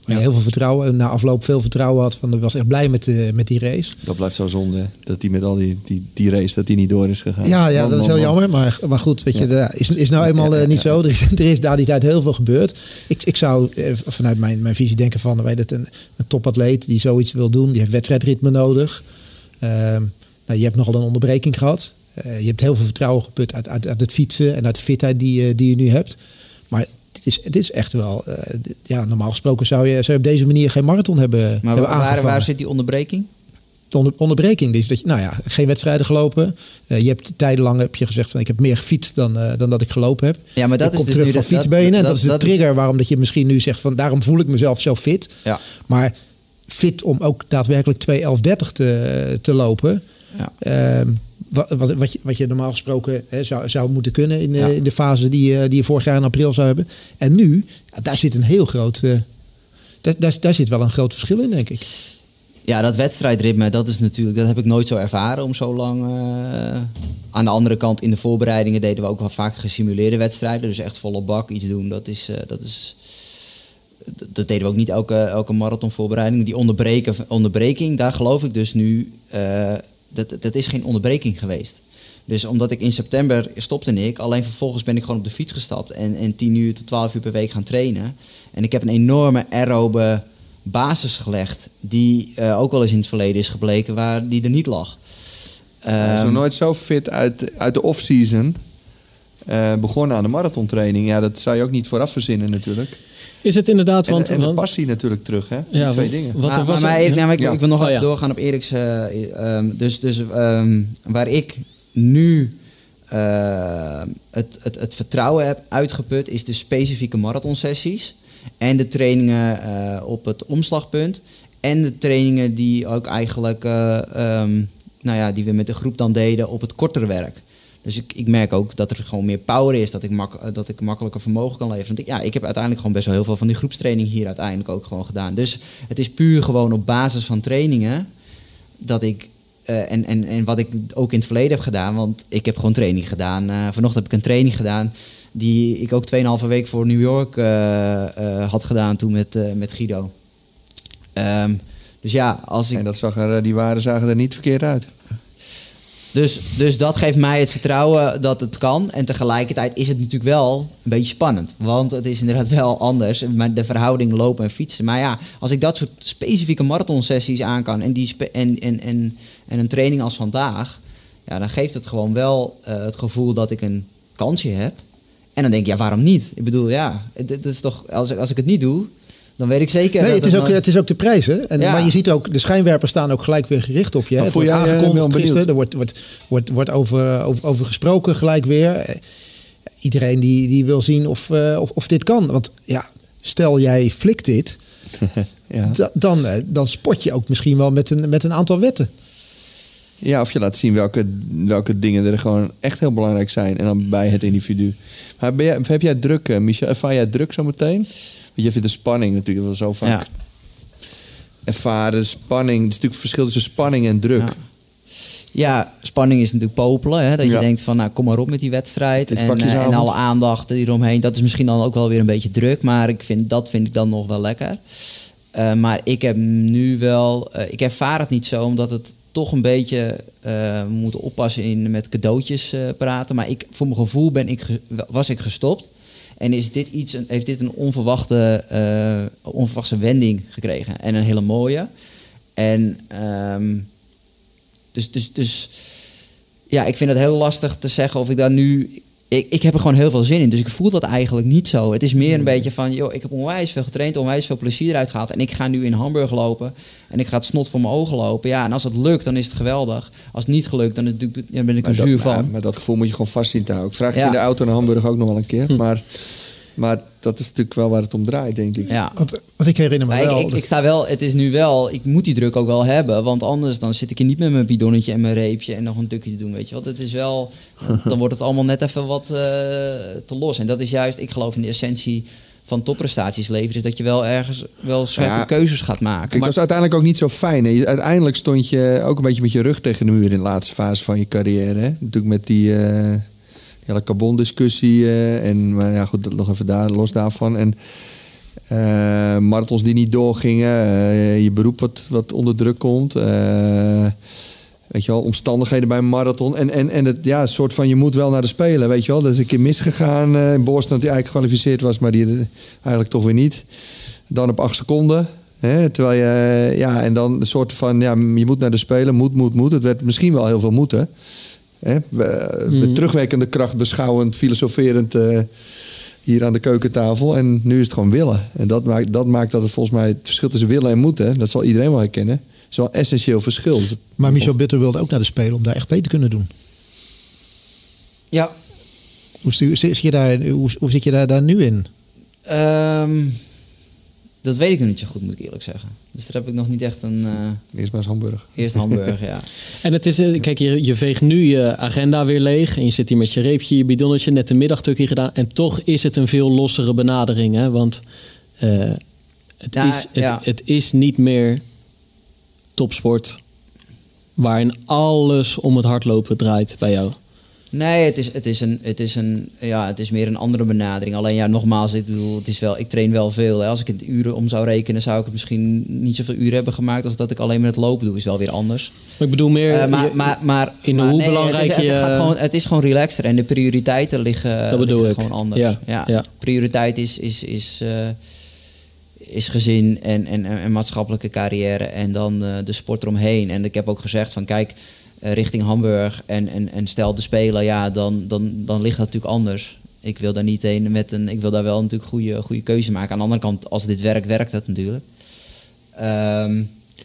Waar je heel veel vertrouwen, na afloop veel vertrouwen had. Van, ik was echt blij met, de, met die race. Dat blijft zo zonde, dat die met al die, die, die race, dat die niet door is gegaan. Ja, ja Man, dat is heel man. jammer. Maar, maar goed, weet je, dat is, is nou eenmaal eh, niet zo. Er is, er is daar die tijd heel veel gebeurd. Ik, ik zou eh, vanuit mijn, mijn visie denken van... Weet het, een, een topatleet die zoiets wil doen, die heeft wedstrijdritme nodig. Ehm, nou, je hebt nogal een onderbreking gehad. Eh, je hebt heel veel vertrouwen geput uit, uit, uit het fietsen en uit de fitheid die, je- die je nu hebt. Maar het is, het is echt wel... eh, ja, normaal gesproken zou je, zou je op deze manier geen marathon hebben, maar hebben waar, waar, zit die onderbreking? De onder, onderbreking is dat je, nou ja, geen wedstrijden gelopen. Eh, je hebt tijdenlang heb je gezegd van ik heb meer gefietst dan, eh, dan dat ik gelopen heb. Ja, maar dat ik is dus terug nu van dat- fietsbenen. en dat- dat is de trigger waarom dat je misschien nu zegt van daarom voel ik mezelf zo fit. Ja. Maar fit om ook daadwerkelijk 2.11.30 te, te lopen. Ja. Ehm, wat, wat, wat, je, wat je normaal gesproken hè, zou, zou moeten kunnen in de, Ja. in de fase die, je- die je vorig jaar in april zou hebben. En nu, daar zit een heel groot. eh, daar, daar, daar zit wel een groot verschil in, denk ik. Ja, dat wedstrijdritme, dat is natuurlijk, dat heb ik nooit zo ervaren om zo lang. eh, aan de andere kant, in de voorbereidingen deden we ook wel vaak gesimuleerde wedstrijden. Dus echt volle bak iets doen, dat is. eh, dat is dat- deden we ook niet elke, elke marathonvoorbereiding. Die onderbreken, onderbreking, daar geloof ik dus nu. eh, dat, dat is geen onderbreking geweest. Dus omdat ik in september stopte ik, alleen vervolgens ben ik gewoon op de fiets gestapt en, en 10 uur tot 12 uur per week gaan trainen. En ik heb een enorme aerobe basis gelegd, die eh, ook wel eens in het verleden is gebleken waar die er niet lag. Hij is nog Ehm, nooit zo fit uit, uit de off-season eh, begonnen aan de marathontraining. Ja, dat zou je ook niet vooraf verzinnen natuurlijk. Is het inderdaad, En, want... en de want- passie natuurlijk terug, hè? Die Ja, twee dingen. Wat er maar, was maar, Erik, nou, maar ik, Ja. ik wil nog Oh, even ja. doorgaan op Eriks. eh, ehm, dus dus ehm, waar ik nu eh, het, het, het vertrouwen heb uitgeput, is de specifieke marathonsessies. En de trainingen eh, op het omslagpunt. En de trainingen die ook eigenlijk, eh, ehm, nou ja, die we met de groep dan deden op het kortere werk. Dus ik, ik merk ook dat er gewoon meer power is, dat ik, eh, dat ik makkelijker vermogen kan leveren. Want ik, ja, ik heb uiteindelijk gewoon best wel heel veel van die groepstraining hier uiteindelijk ook gewoon gedaan. Dus het is puur gewoon op basis van trainingen dat ik, eh, en, en, en wat ik ook in het verleden heb gedaan, want ik heb gewoon training gedaan. Eh, vanochtend heb ik een training gedaan die ik ook 2,5 week voor New York had gedaan toen met, met Guido. Ehm, dus ja, als ik... En dat zag er, die waren zagen er niet verkeerd uit. Dus, dus dat geeft mij het vertrouwen dat het kan. En tegelijkertijd is het natuurlijk wel een beetje spannend. Want het is inderdaad wel anders. Maar de verhouding lopen en fietsen. Maar ja, als ik dat soort specifieke marathonsessies aan kan... en, die en, en, en, en een training als vandaag... Ja, dan geeft het gewoon wel eh, het gevoel dat ik een kansje heb. En dan denk ik, ja, waarom niet? Ik bedoel, ja, dit is toch, als, ik, als ik het niet doe... dan weet ik zeker. Nee, dat het is, ook, het is ook de prijs. Hè? En, Ja. Maar je ziet ook, de schijnwerpers staan ook gelijk weer gericht op je. hè. Het voel wordt eh, aangekondigd gisteren. Er wordt, wordt, wordt, wordt over, over, over gesproken gelijk weer. Eh, Iedereen die, die wil zien of, eh, of, of dit kan. Want ja, stel jij flikt dit, Ja. da- dan, dan spot je ook misschien wel met een, met een aantal wetten. ja, of je laat zien welke, welke dingen er gewoon echt heel belangrijk zijn. En dan bij het individu. Maar ben jij, heb jij druk, Michel? Ervaar jij druk zometeen? Want je vindt de spanning natuurlijk wel zo vaak. Ja. Ervaren, spanning. Het is natuurlijk verschil tussen spanning en druk. Ja. Ja, spanning is natuurlijk popelen. Hè? Dat je Ja. denkt van, nou, kom maar op met die wedstrijd. En, eh, en alle aandacht hieromheen. Dat is misschien dan ook wel weer een beetje druk. Maar ik vind, dat vind ik dan nog wel lekker. Eh, maar ik heb nu wel... eh, ik ervaar het niet zo, omdat het toch een beetje... moeten oppassen in met cadeautjes praten. Maar ik, voor mijn gevoel ben ik, was ik gestopt. En is dit iets, heeft dit een onverwachte, eh, onverwachte wending gekregen. En een hele mooie. En... ehm, dus, dus, dus ja, ik vind het heel lastig te zeggen of ik daar nu. Ik, ik heb er gewoon heel veel zin in. Dus ik voel dat eigenlijk niet zo. Het is meer een beetje van, joh, ik heb onwijs veel getraind, onwijs veel plezier eruit gehaald. En ik ga nu in Hamburg lopen. En ik ga het snot voor mijn ogen lopen. Ja, en als het lukt, dan is het geweldig. Als het niet gelukt, dan, het ja, ben ik er zuur van. maar dat gevoel moet je gewoon vast zien te houden. Ik vraag je Ja. in de auto naar Hamburg ook nog wel een keer. Maar, maar dat is natuurlijk wel waar het om draait, denk ik. Ja. Want, want ik herinner me Maar ik, wel... ik, dat- ik sta wel, het is nu wel, ik moet die druk ook wel hebben. Want anders dan zit ik hier niet met mijn bidonnetje en mijn reepje en nog een tukje te doen, weet je wat. Het is wel, dan wordt het allemaal net even wat eh, te los. En dat is juist, ik geloof in de essentie van topprestaties leveren, is dat je wel ergens wel scherpe Ja. keuzes gaat maken. Kijk, dat is uiteindelijk ook niet zo fijn. Hè? Uiteindelijk stond je ook een beetje met je rug tegen de muur in de laatste fase van je carrière. Hè? Natuurlijk met die, eh, die hele carbon-discussie. eh, en maar ja, goed, dat nog even daar, los daarvan. En eh, marathons die niet doorgingen. eh, je beroep wat, wat onder druk komt. weet je wel, omstandigheden bij een marathon. En, en, en het ja, soort van je moet wel naar de Spelen. Weet je wel, dat is een keer misgegaan. in Boston die eigenlijk gekwalificeerd was, maar die eigenlijk toch weer niet. Dan op acht seconden. Hè, terwijl je, ja, en dan een soort van, ja, je moet naar de Spelen, moet, moet, moet. Het werd misschien wel heel veel moeten. Hè, we- met terugwerkende kracht beschouwend, filosoferend eh, hier aan de keukentafel. En nu is het gewoon willen. En dat maakt, dat maakt dat het volgens mij het verschil tussen willen en moeten, dat zal iedereen wel herkennen, is wel een essentieel verschil. maar Michel Bitter wilde ook naar de Spelen om daar echt mee te kunnen doen. Ja, Hoe, zit je daar, hoe, hoe zit je daar, daar nu in? ehm, dat weet ik nog niet zo goed, moet ik eerlijk zeggen. Dus daar heb ik nog niet echt een, eh Eerst maar eens Hamburg. eerst Hamburg, ja. En het is, eh, kijk, je, je veegt nu je agenda weer leeg. En je zit hier met je reepje, je bidonnetje, net een middagtukje gedaan. En toch is het een veel lossere benadering. Hè? Want eh, het, Ja, is, het, ja. het is niet meer topsport. Waarin alles om het hardlopen draait bij jou. Nee, het is, het, is een, het, is een, ja, het is meer een andere benadering. Alleen ja, nogmaals, ik bedoel, het is wel, ik train wel veel. Hè. Als ik het uren om zou rekenen, zou ik het misschien niet zoveel uren hebben gemaakt als dat ik alleen met het lopen doe. Is wel weer anders. Maar ik bedoel meer... Eh, maar, maar, maar, in maar hoe nee, belangrijk het, is- je- Het, gewoon, het is gewoon relaxter en de prioriteiten liggen, Dat bedoel liggen ik. gewoon anders. Ja, Ja, ja. Prioriteit is, is, is, eh, is gezin en, en, en maatschappelijke carrière en dan eh, de sport eromheen. En ik heb ook gezegd van kijk, eh, richting Hamburg en, en, en stel de Spelen, ja, dan, dan, dan ligt dat natuurlijk anders. Ik wil daar niet heen met een. Ik wil daar wel natuurlijk goede, goede keuze maken. Aan de andere kant, als dit werkt, werkt het natuurlijk. Ehm,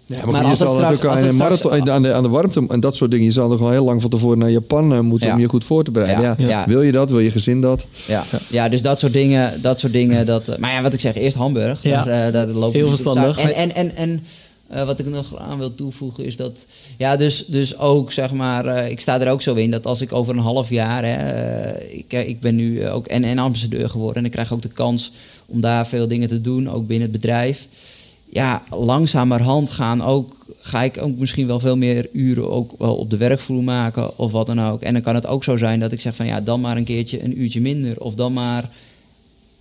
Ja, Maar maar, je als het zal straks- natuurlijk als aan, straks- marathon, aan, de, aan de warmte en dat soort dingen. Je zal nog wel heel lang van tevoren naar Japan eh, moeten Ja. om je goed voor te bereiden. Ja, Ja. ja. Wil je dat? Wil je gezin dat? Ja, ja. dus dat soort dingen. Dat soort dingen dat, eh, maar ja, wat ik zeg, eerst Hamburg. Ja. Daar, eh, daar lopen Heel verstandig. En, en, en, en eh, wat ik nog aan wil toevoegen is dat... Ja, dus, dus ook, zeg maar... eh, ik sta er ook zo in dat als ik over een half jaar... Hè, eh, ik, ik ben nu ook en, en ambassadeur geworden... en ik krijg ook de kans om daar veel dingen te doen, ook binnen het bedrijf. Ja, langzamerhand gaan ook... Ga ik ook misschien wel veel meer uren ook wel op de werkvloer maken of wat dan ook. En dan kan het ook zo zijn dat ik zeg van ja, dan maar een keertje een uurtje minder. Of dan maar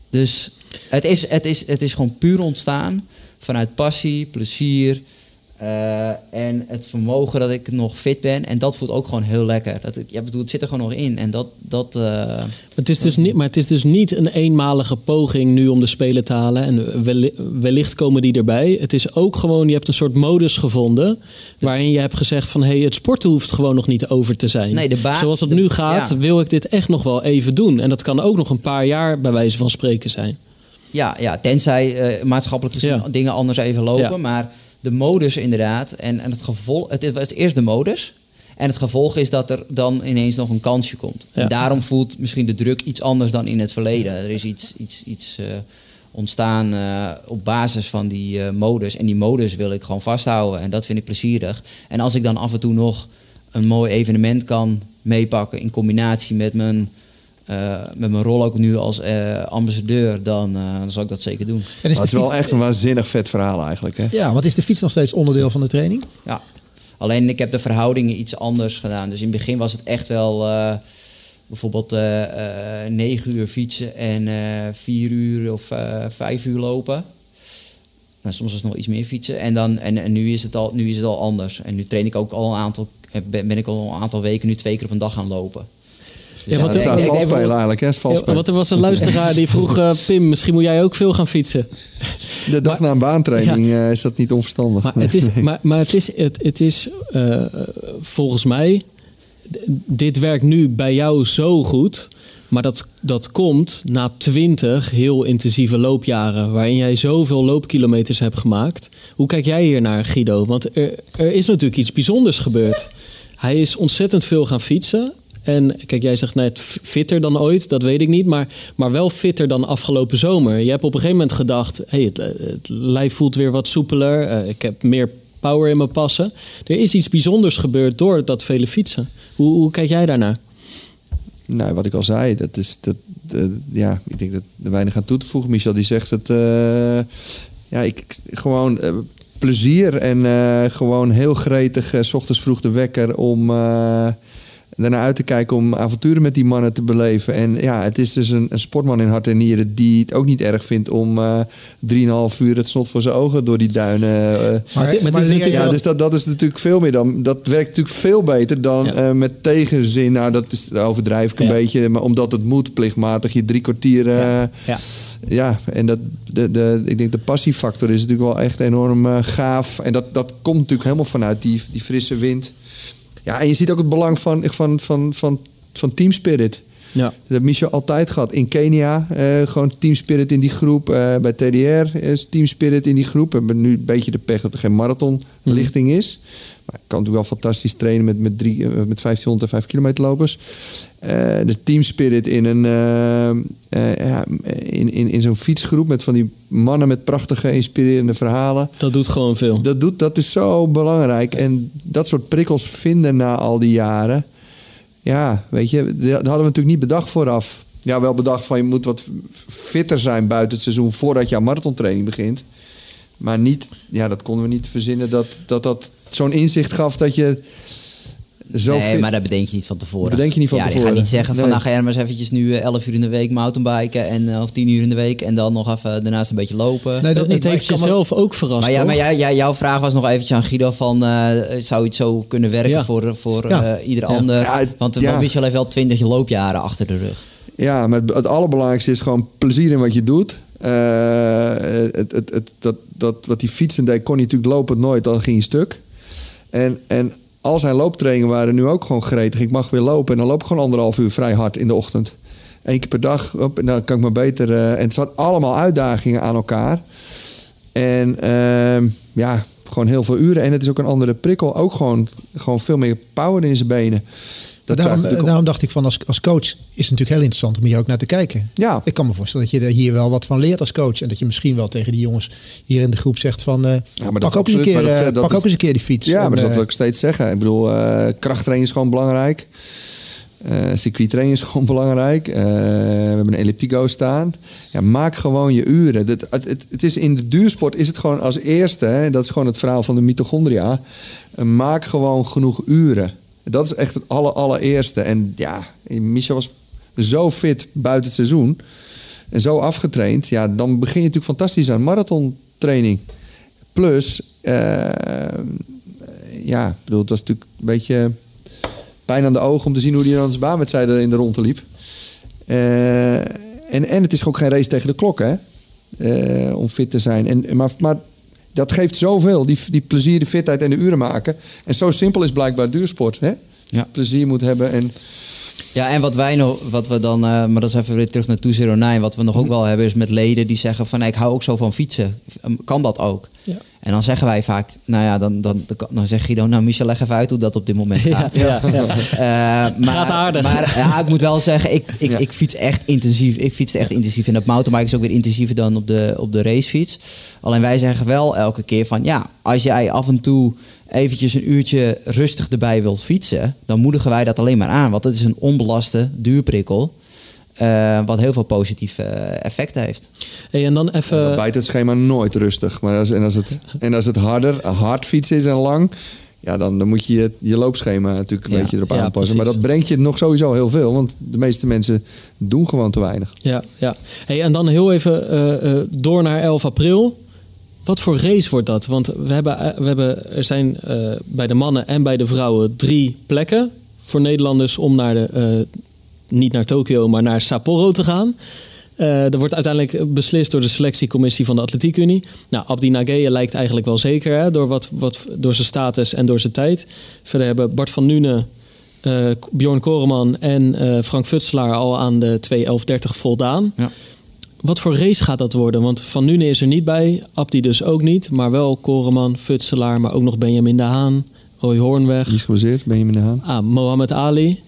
dus het is, het, is, het is gewoon puur ontstaan vanuit passie, plezier eh, en het vermogen dat ik nog fit ben. En dat voelt ook gewoon heel lekker. Dat, ja, bedoel, het zit er gewoon nog in. En dat, dat eh, Het is dus niet, maar het is dus niet een eenmalige poging nu om de spelen te halen. En welli- wellicht komen die erbij. Het is ook gewoon, je hebt een soort modus gevonden. Waarin je hebt gezegd van hé, hey, het sporten hoeft gewoon nog niet over te zijn. Nee, de Zoals het de- nu gaat, ja. wil ik dit echt nog wel even doen. En dat kan ook nog een paar jaar bij wijze van spreken zijn. Ja, ja tenzij eh, maatschappelijk gezien Ja. dingen anders even lopen. Ja. Maar de modus inderdaad. En, en het gevolg... Het was eerst de modus. En het gevolg is dat er dan ineens nog een kansje komt. Ja. En daarom voelt misschien de druk iets anders dan in het verleden. Er is iets, iets, iets eh, ontstaan eh, op basis van die modus. En die modus wil ik gewoon vasthouden. En dat vind ik plezierig. En als ik dan af en toe nog een mooi evenement kan meepakken... in combinatie met mijn... eh, met mijn rol ook nu als eh, ambassadeur, dan, eh, dan zal ik dat zeker doen. En is het is wel echt een waanzinnig vet verhaal eigenlijk. Hè? Ja, want is de fiets nog steeds onderdeel van de training? Ja. Alleen ik heb de verhoudingen iets anders gedaan. Dus in het begin was het echt wel eh, bijvoorbeeld eh, eh, negen uur fietsen en eh vier uur of vijf uur lopen. Nou, soms was het nog iets meer fietsen. En, dan, en, en nu, is het al, nu is het al anders. En nu train ik ook al een aantal, ben ik al een aantal weken nu twee keer op een dag gaan lopen. Ja, want Dat vals ik- spelen eigenlijk. Hè? Ja, want er was een luisteraar die vroeg... eh, Pim, misschien moet jij ook veel gaan fietsen. De dag na een baantraining eh, is dat niet onverstandig. Maar het is, maar, maar het is, het, het is eh, volgens mij, dit werkt nu bij jou zo goed. Maar dat, dat komt na twintig heel intensieve loopjaren. Waarin jij zoveel loopkilometers hebt gemaakt. Hoe kijk jij hier naar, Guido? Want er, er is natuurlijk iets bijzonders gebeurd. Hij is ontzettend veel gaan fietsen. En kijk, jij zegt net fitter dan ooit, dat weet ik niet. Maar, maar wel fitter dan afgelopen zomer. Je hebt op een gegeven moment gedacht: hey, het, het lijf voelt weer wat soepeler. eh, ik heb meer power in mijn passen. Er is iets bijzonders gebeurd door dat vele fietsen. Hoe, hoe kijk jij daarnaar? Nou, wat ik al zei, dat is dat, eh, ja, ik denk dat er weinig aan toe te voegen. Michel die zegt het, eh, ja, ik gewoon eh, plezier en eh, gewoon heel gretig, eh, s ochtends vroeg de wekker om eh daarna uit te kijken om avonturen met die mannen te beleven. En ja, het is dus een, een sportman in hart en nieren die het ook niet erg vindt om eh 3,5 uur het snot voor zijn ogen door die duinen. eh, Maar het- maar het is ja, dus dat, dat is natuurlijk veel meer dan. Dat werkt natuurlijk veel beter dan Ja. eh, met tegenzin. Nou, dat is dat overdrijf ik een Ja. beetje. Maar omdat het moet, plichtmatig, je drie kwartier. eh, ja. Ja. en dat, de, de, ik denk de passiefactor is natuurlijk wel echt enorm gaaf. En dat, dat komt natuurlijk helemaal vanuit die, die frisse wind. Ja, en je ziet ook het belang van, van, van, van, van team spirit. Ja. Dat heeft Michel altijd gehad. In Kenia, eh, gewoon team spirit in die groep. Eh, bij TDR is team spirit in die groep. We hebben nu een beetje de pech dat er geen marathonlichting is. Maar ik kan natuurlijk wel fantastisch trainen met, met, drie, eh, met 1500 en 5 kilometer lopers. Eh, dus team spirit in, een, eh, eh, in, in, in zo'n fietsgroep met van die mannen met prachtige, inspirerende verhalen. Dat doet gewoon veel. Dat, doet, dat is zo belangrijk. En dat soort prikkels vinden na al die jaren. Ja, weet je, dat hadden we natuurlijk niet bedacht vooraf. Ja, wel bedacht van je moet wat fitter zijn buiten het seizoen voordat jouw marathontraining begint. Maar niet, ja, dat konden we niet verzinnen dat dat, dat zo'n inzicht gaf dat je zo nee, maar dat bedenk je niet van tevoren. Dat bedenk je niet van ja, tevoren. Je gaat niet zeggen van, Nee. nou ga jij maar eens eventjes nu eh, 11 uur in de week mountainbiken en, eh, of 10 uur in de week en dan nog even daarnaast een beetje lopen. Nee, dat het niet, maar heeft ik jezelf ook verrast, maar ja, maar jij, jij- jouw vraag was nog eventjes aan Guido van, eh, zou iets zo kunnen werken Ja. voor, voor Ja. eh, ieder Ja. ander? Ja, het- Want ja. ja. Michel heeft wel 20 loopjaren achter de rug. Ja, maar het, het allerbelangrijkste is gewoon plezier in wat je doet. Eh, het, het, het, dat, dat, wat die fietsen deed, kon hij natuurlijk lopend nooit, dan ging hij stuk. En, en al zijn looptrainingen waren nu ook gewoon gretig. Ik mag weer lopen en dan loop ik gewoon anderhalf uur vrij hard in de ochtend. Eén keer per dag, en dan kan ik maar beter... eh, en het zat allemaal uitdagingen aan elkaar. En ehm, ja, gewoon heel veel uren. En het is ook een andere prikkel. Ook gewoon, gewoon veel meer power in zijn benen. Dat daarom, daarom dacht ik van als, als coach is het natuurlijk heel interessant om hier ook naar te kijken. Ja. Ik kan me voorstellen dat je er hier wel wat van leert als coach. En dat je misschien wel tegen die jongens hier in de groep zegt van... eh, maar pak, ook eens, een keer, maar dat- eh, dat pak is- ook eens een keer die fiets. Ja, En, maar dat eh, wil ik steeds zeggen. Ik bedoel, eh krachttraining is gewoon belangrijk. Eh circuittraining is gewoon belangrijk. Eh, we hebben een elliptico staan. Ja, maak gewoon je uren. Dat, het, het, het is in de duursport is het gewoon als eerste... Hè, dat is gewoon het verhaal van de mitochondria... eh, maak gewoon genoeg uren. Dat is echt het aller, allereerste. En ja, Michel was zo fit buiten het seizoen... en zo afgetraind... ja, dan begin je natuurlijk fantastisch aan marathontraining. Plus... eh, ja, ik bedoel, het was natuurlijk een beetje pijn aan de ogen om te zien hoe hij dan zijn baanwedstrijden in de ronde liep. Eh, en, en het is ook geen race tegen de klok, hè? Eh, om fit te zijn. En, maar, maar dat geeft zoveel, die, die plezier, de fitheid en de uren maken. En zo simpel is blijkbaar duursport, hè? Ja. Plezier moet hebben en... Ja, en wat wij nog, wat we dan, eh, maar dat is even weer terug naar 209. Wat we nog ook wel hebben is met leden die zeggen van, ik hou ook zo van fietsen. Kan dat ook? En dan zeggen wij vaak, nou ja, dan, dan, dan, dan zegt Guido, nou Michel, leg even uit hoe dat op dit moment gaat. ja, ja. Eh, maar, Gaat aardig. Maar ja, ik moet wel zeggen, ik, ik, Ja. ik fiets echt intensief. Ik fiets echt intensief. En op mountainbike is ook weer intensiever dan op de, op de racefiets. Alleen wij zeggen wel elke keer van, ja, als jij af en toe eventjes een uurtje rustig erbij wilt fietsen, dan moedigen wij dat alleen maar aan. Want het is een onbelaste duurprikkel. Eh, wat heel veel positieve eh, effecten heeft. Hey, en dan Dan even... bijt het schema nooit rustig. Maar als, en, als het, en als het harder, hard fietsen is en lang... Ja, dan, dan moet je je, je loopschema natuurlijk een Ja. beetje erop Ja, aanpassen. Maar dat brengt je nog sowieso heel veel. Want de meeste mensen doen gewoon te weinig. Ja, ja. Hey, en dan heel even eh, eh, door naar 11 april. Wat voor race wordt dat? Want we hebben, we hebben, er zijn eh, bij de mannen en bij de vrouwen drie plekken voor Nederlanders om naar de, eh, niet naar Tokio, maar naar Sapporo te gaan. Eh er wordt uiteindelijk beslist door de selectiecommissie van de Atletiek Unie. Nou, Abdi Nageye lijkt eigenlijk wel zeker hè, door, wat, wat, door zijn status en door zijn tijd. Verder hebben Bart van Nuenen, eh, Bjorn Koreman en eh, Frank Futselaar al aan de 2.11.30 voldaan. Ja. Wat voor race gaat dat worden? Want Van Nuenen is er niet bij, Abdi dus ook niet. Maar wel Koreman, Futselaar, maar ook nog Benjamin de Haan, Roy Hoornweg, Die is gebaseerd, Benjamin de Haan. ah, Mohammed Ali.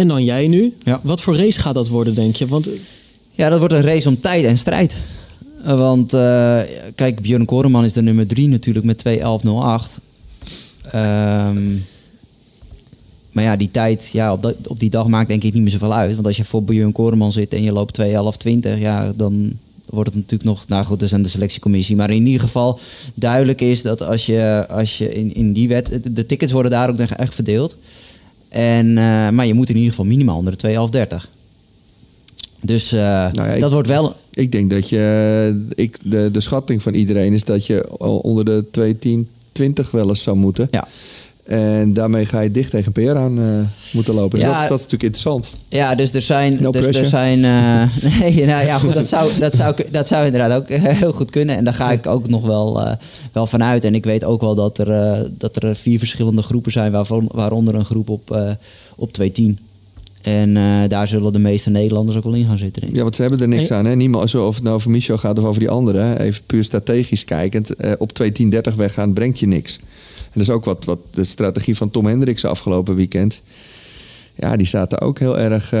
En dan jij nu. Ja. Wat voor race gaat dat worden, denk je? Want Ja, dat wordt een race om tijd en strijd. Eh, Want eh, kijk, Björn Koreman is de nummer 3 natuurlijk met 2.11.08. Ehm maar ja, die tijd ja, op, dat, op die dag maakt denk ik niet meer zoveel uit. Want als je voor Björn Koreman zit en je loopt 2.11.20, ja, dan wordt het natuurlijk nog... Nou goed, dat is aan de selectiecommissie. Maar in ieder geval duidelijk is dat als je, als je in, in die wet... De, tickets worden daar ook echt verdeeld. En, eh, maar je moet in ieder geval minimaal onder de 2.11.30. Dus eh, ja, ik- dat wordt wel... Ik denk dat je... Ik, de, de schatting van iedereen is dat je onder de 2.10.20 wel eens zou moeten. Ja. En daarmee ga je dicht tegen PR aan eh, moeten lopen. Dus Ja. dat, is- dat is natuurlijk interessant. Ja, dus er zijn. No dus er zijn eh, nee, nou ja, goed, dat zou, dat, zou, dat zou inderdaad ook eh, heel goed kunnen. En daar ga ik ook nog wel, eh, wel van uit. En ik weet ook wel dat er, eh, dat er vier verschillende groepen zijn, waarvan, waaronder een groep op, eh op 210. En eh, daar zullen de meeste Nederlanders ook wel in gaan zitten. Denk ik. Ja, want ze hebben er niks Hey. aan. Hè? Niemand, zo of het nou over Michel gaat of over die anderen. Even puur strategisch kijkend. eh, op 2.10.30 weggaan brengt je niks. Dat is ook wat, wat de strategie van Tom Hendricks afgelopen weekend. Ja, die zaten ook heel erg... eh,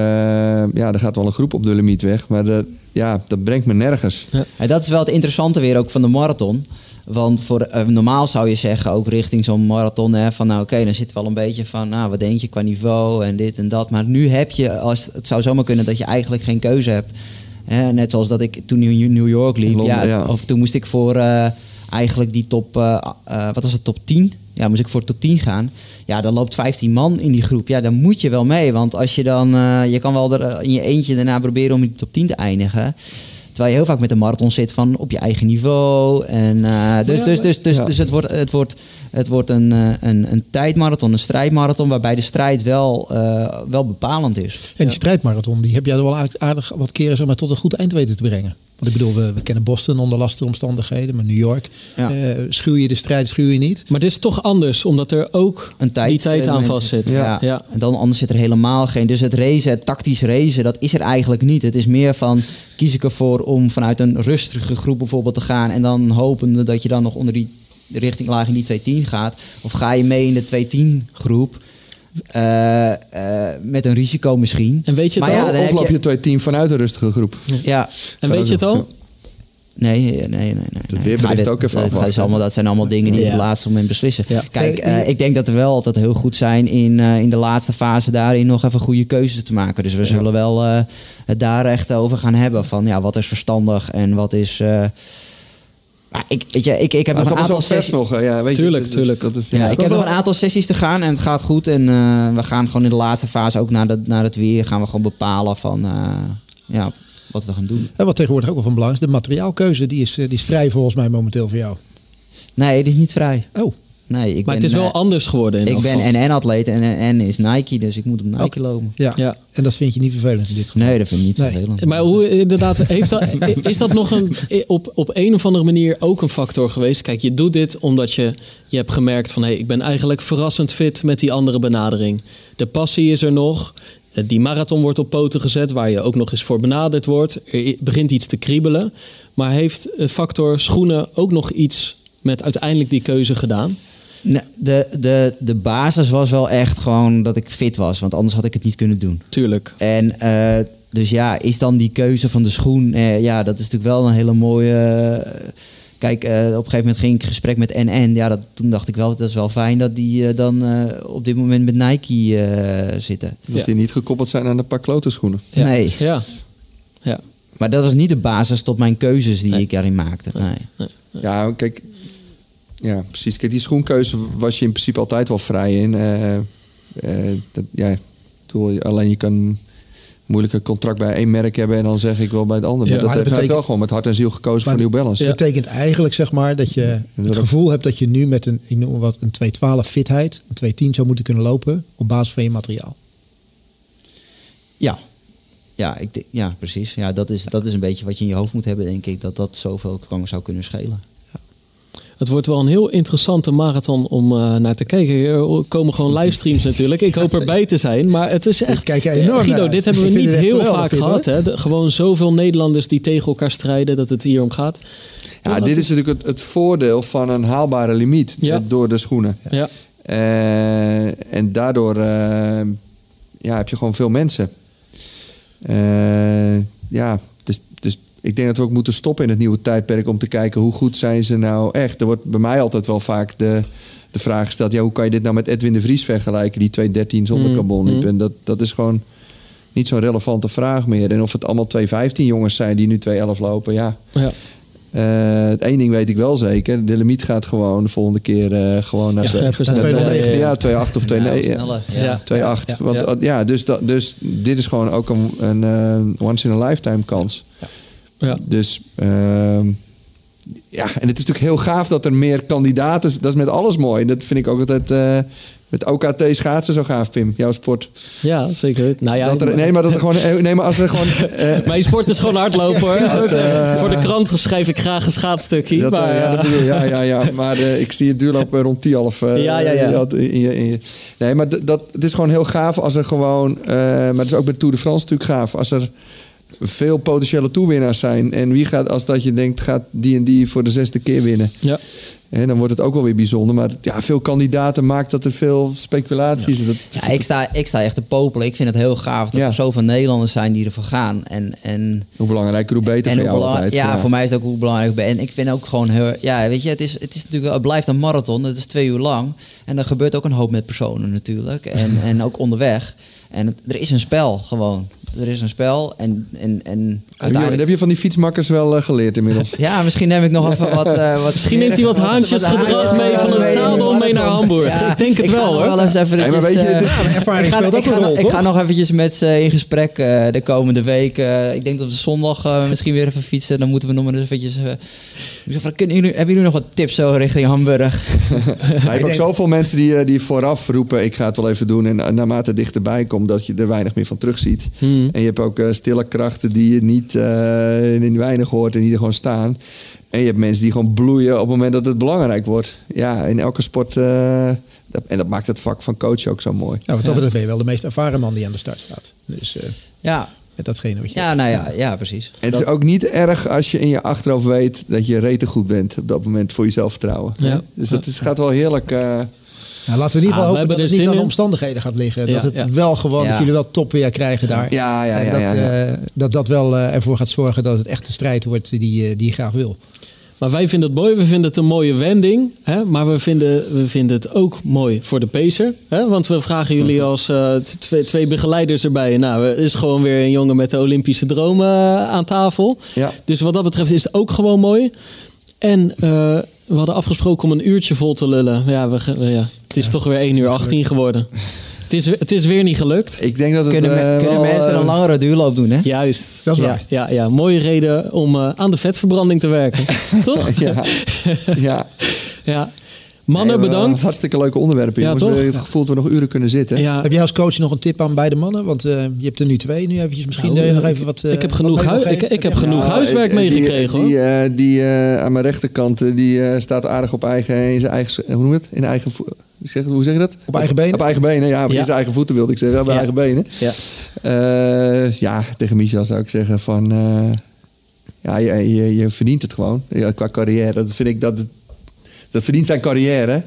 ja, er gaat wel een groep op de limiet weg. Maar de, ja, dat brengt me nergens. En dat is wel het interessante weer ook van de marathon. Want voor, eh, normaal zou je zeggen, ook richting zo'n marathon, hè, van nou oké, dan zit wel een beetje van, nou wat denk je qua niveau en dit en dat. Maar nu heb je, als, het zou zomaar kunnen dat je eigenlijk geen keuze hebt. Hè, net zoals dat ik toen in New York liep, Londen, ja, ja. of toen moest ik voor eh, eigenlijk die top, eh, eh, wat was het, top 10? Ja, moest ik voor top 10 gaan. Ja, dan loopt 15 man in die groep. Ja, dan moet je wel mee. Want als je dan, eh, je kan wel er in je eentje daarna proberen om in de top 10 te eindigen. Terwijl je heel vaak met een marathon zit van op je eigen niveau. En, dus, ja, dus, dus, dus, ja. dus het wordt, het wordt, het wordt een, eh, een, een tijdmarathon, een strijdmarathon, waarbij de strijd wel, eh, wel bepalend is. En die strijdmarathon, die heb jij er wel aardig- aardig wat keren zeg maar, tot een goed eind weten te brengen. Want ik bedoel, we, we kennen Boston onder lastige omstandigheden, maar New York. Ja. eh, schuw je de strijd, schuw je niet. Maar dit is toch anders, omdat er ook Een tijd, die tijd aan vast zit. Ja. Ja. En dan anders zit er helemaal geen. Dus het racen, het tactisch racen, dat is er eigenlijk niet. Het is meer van kies ik ervoor om vanuit een rustige groep bijvoorbeeld te gaan en dan hopende dat je dan nog onder die richting laag in die 210 gaat. Of ga je mee in de 210 groep eh, eh, met een risico misschien. En weet je het Maar al? ja, of loop je- je 2.10 vanuit een rustige groep. Ja, en weet je het al? Nee, nee, nee. nee, nee. weerbericht Ga dit- ook even dat, dat, is allemaal, dat zijn allemaal dingen die Ja. op het laatste moment beslissen. Ja. Kijk, Eh, eh, ik denk dat we wel altijd heel goed zijn in, eh, in de laatste fase daarin nog even goede keuzes te maken. Dus we zullen wel eh, het daar echt over gaan hebben. Van ja, wat is verstandig en wat is. Maar ik, weet je, ik, ik heb Maar nog een aantal sessies. nog. Ja, weet Tuurlijk, je, tuurlijk. Dat is, Ja, ik heb nog een aantal sessies te gaan en het gaat goed. En eh, we gaan gewoon in de laatste fase, ook naar, de, naar het weer, gaan we gewoon bepalen van eh, ja, wat we gaan doen. En wat tegenwoordig ook wel van belang is, de materiaalkeuze, die is, eh, die is vrij volgens mij momenteel voor jou. Nee, het is niet vrij. Oh, Nee, ik Maar ben, het is wel eh, anders geworden in Ik ben. NN-atleet en NN is Nike, dus ik moet op Nike lopen. ja. Ja. En dat vind je niet vervelend in dit geval? Nee, dat vind ik niet Nee. vervelend. Maar hoe inderdaad, heeft dat, is dat nog een, op, op een of andere manier ook een factor geweest? Kijk, je doet dit omdat je, je hebt gemerkt van hé, ik ben eigenlijk verrassend fit met die andere benadering. De passie is er nog. Eh, Die marathon wordt op poten gezet, waar je ook nog eens voor benaderd wordt. Er begint iets te kriebelen. Maar heeft eh, factor schoenen ook nog iets met uiteindelijk die keuze gedaan? Nee, de, de, de basis was wel echt gewoon dat ik fit was, want anders had ik het niet kunnen doen. Tuurlijk. En eh, dus ja, is dan die keuze van de schoen, eh, ja, dat is natuurlijk wel een hele mooie. eh, kijk, eh, op een gegeven moment ging ik gesprek met NN. Ja, dat, toen dacht ik wel, dat is wel fijn dat die dan eh, op dit moment met Nike eh, zitten. Dat Ja. die niet gekoppeld zijn aan een paar klote schoenen. Ja. Nee. Ja. ja. Maar dat was niet de basis tot mijn keuzes die Nee. ik daarin maakte. Nee. Ja, kijk. Ja, precies. Kijk, die schoenkeuze was je in principe altijd wel vrij in. Eh, eh, dat, ja, alleen je kan moeilijk een contract bij één merk hebben en dan zeg ik wel bij het andere. Ja, maar dat maar dat heeft hij betekent- wel gewoon met hart en ziel gekozen voor New Balance. Ja. Dat betekent eigenlijk zeg maar dat je het gevoel hebt dat je nu met een, ik noem maar wat, een 212 fitheid, een 210 zou moeten kunnen lopen op basis van je materiaal. Ja. Ja, ik, ja, precies. Ja, dat, is, dat is een beetje wat je in je hoofd moet hebben, denk ik. Dat dat zoveel kan, zou kunnen schelen. Het wordt wel een heel interessante marathon om eh, naar te kijken. Er komen gewoon livestreams natuurlijk. Ik hoop erbij te zijn. Maar het is echt... kijk enorm Guido, uit. dit hebben we niet heel geweldig, vaak gehad. Hè? De- gewoon zoveel Nederlanders die tegen elkaar strijden dat het hier om gaat. Ja, dit is natuurlijk het, het voordeel van een haalbare limiet Ja. door de schoenen. Ja, Eh, en daardoor eh, ja, heb je gewoon veel mensen. Eh, ja, ik denk dat we ook moeten stoppen in het nieuwe tijdperk om te kijken hoe goed zijn ze nou echt. Er wordt bij mij altijd wel vaak de, de vraag gesteld: ja, hoe kan je dit nou met Edwin de Vries vergelijken, die 213 zonder Mm, carbon mm. En dat, dat is gewoon niet zo'n relevante vraag meer. En of het allemaal 215 jongens zijn die nu 211 lopen, ja. ja. Eh, het één ding weet ik wel zeker. De limiet gaat gewoon de volgende keer eh, gewoon naar Ja, de- scherper naar sneller. 209. ja, 2,8 of 2,9. Ja, sneller. Ja. 2,8. Ja, Want ja. eh, ja, dus, dat, dus dit is gewoon ook een, een eh, once in a lifetime kans. ja. Dus ehm, ja, en het is natuurlijk heel gaaf dat er meer kandidaten Dat is met alles mooi. Dat vind ik ook altijd eh, met OKT schaatsen zo gaaf, Pim. Jouw sport. ja zeker. Nou ja, dat er, nee, maar dat er gewoon. eh, Nee, maar als er gewoon. eh, Mijn sport is gewoon hardlopen hoor. Als, Voor de krant schrijf ik graag een schaatsstukje. Dat, maar, ja, dat bedoel je. ja, ja, ja. Maar ik zie het duurlopen rond Tialf. eh Ja, ja, ja. in je- in je- Nee, maar dat, het is gewoon heel gaaf als er gewoon... maar het is ook bij de Tour de France natuurlijk gaaf. Als er veel potentiële toewinnaars zijn. En wie gaat, als dat je denkt, gaat die en die voor de zesde keer winnen. ja. Hè, dan wordt het ook wel weer bijzonder. Maar ja, veel kandidaten maakt dat er veel speculaties... Ja. Dat, Ja, ik sta, ik sta echt te popelen. Ik vind het heel gaaf dat Ja. er zoveel Nederlanders zijn die ervoor gaan. En, en, hoe belangrijker, hoe beter en voor hoe jou altijd. ja, voor mij is het ook hoe belangrijk ik ben. En ik vind ook gewoon heel... Ja, weet je, het, is, het, is natuurlijk, het blijft een marathon. Het is twee uur lang. En er gebeurt ook een hoop met personen natuurlijk. En, en ook onderweg. En het- er is een spel gewoon. Er is een spel. En, en, en Heb je, uiteindelijk... heb je van die fietsmakkers wel eh, geleerd inmiddels? Ja, misschien neem ik nog even wat... eh, wat Misschien neemt hij wat haantjesgedrag mee van het zadel mee naar Hamburg. Ik denk het ik wel hoor. wel eens even Nee, maar eventjes, weet je, dit- Ja, maar ervaring ik ga, speelt ook ik ga een nog- rol, Ik toch? ga nog eventjes met ze in gesprek eh, de komende week. Ik denk dat we zondag eh, misschien weer even fietsen. Dan moeten we nog maar eens eventjes... ik zeg jullie, hebben jullie nog wat tips zo richting Hamburg? Je hebt ook zoveel mensen die, eh, die vooraf roepen: ik ga het wel even doen. En eh, naarmate het dichterbij komt, dat je er weinig meer van terugziet. Hmm. En je hebt ook eh, stille krachten die je niet eh, in weinig hoort en die er gewoon staan. En je hebt mensen die gewoon bloeien op het moment dat het belangrijk wordt. Ja, in elke sport. eh, dat, en dat maakt het vak van coach ook zo mooi. Nou, wat dat betreft ben je wel de meest ervaren man die aan de start staat. Dus eh, Ja, met datgene wat je... ja, nou ja, ja precies. En het is ook niet erg als je in je achterhoofd weet dat je rete goed bent op dat moment voor je zelfvertrouwen. Ja. Dus dat is, gaat wel heerlijk. eh, Nou, laten we in ieder Ah, geval hopen dat het niet aan de omstandigheden gaat liggen. Ja, dat het ja. wel gewoon, Ja. dat jullie wel top weer krijgen daar. ja, ja, ja. dat, ja, ja. eh, dat dat wel eh, ervoor gaat zorgen dat het echt de strijd wordt die, die je graag wil. Maar wij vinden het mooi. We vinden het een mooie wending. Hè? Maar we vinden, we vinden het ook mooi voor de pacer. Hè? Want we vragen jullie als eh, twee, twee begeleiders erbij. Nou, er is gewoon weer een jongen met de Olympische dromen eh, aan tafel. Ja. Dus wat dat betreft is het ook gewoon mooi. En eh, we hadden afgesproken om een uurtje vol te lullen. Ja, we, ja het is toch weer 1 uur 18 geworden. Het is, het is weer niet gelukt. Ik denk dat het Kunnen, me- eh, kunnen wel, mensen eh, een langere duurloop doen, hè? Juist. Dat is ja, waar. Ja, ja, mooie reden om eh, aan de vetverbranding te werken. Toch? Ja, ja. Ja. Mannen, Nee, bedankt. eh, Hartstikke leuke onderwerpen. Ja, toch? We hebben het gevoel dat we nog uren kunnen zitten. Ja, Heb jij als coach nog een tip aan beide mannen? Want eh, je hebt er nu twee. Nu eventjes misschien Nou, eh, nog even wat... eh, ik heb genoeg hui- ik- ik heb genoeg Ja, huiswerk eh, meegekregen, die, hoor. Die, eh, die eh, aan mijn rechterkant, eh, die eh, staat aardig op eigen, in zijn eigen, hoe noem je het? In eigen, zeg, hoe zeg je dat? Op eigen benen? Op eigen benen, ja. Ja. In zijn eigen voeten wilde ik zeggen, op Ja. eigen benen. ja. Eh, ja, tegen Michel zou ik zeggen van... eh, ja, je, je, je verdient het gewoon. Ja, qua carrière. Dat vind ik... Dat, dat verdient zijn carrière.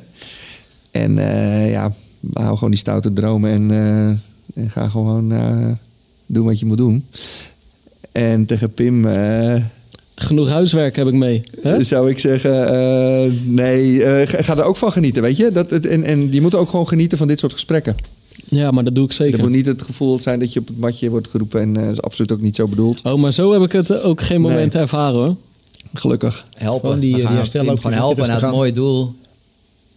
En eh, ja, hou gewoon die stoute dromen. En, eh, en ga gewoon eh, doen wat je moet doen. En tegen Pim... eh, Genoeg huiswerk heb ik mee. Hè? zou ik zeggen, eh, nee, eh, ga, er ook van genieten, weet je? Dat, het- en, en je moet ook gewoon genieten van dit soort gesprekken. Ja, maar dat doe ik Er zeker. moet niet het gevoel zijn dat je op het matje wordt geroepen. En eh, dat is absoluut ook niet zo bedoeld. Oh, maar zo heb ik het ook geen moment ervaren hoor. Gelukkig. Helpen. Gewoon die, We die ook gewoon helpen naar het mooie doel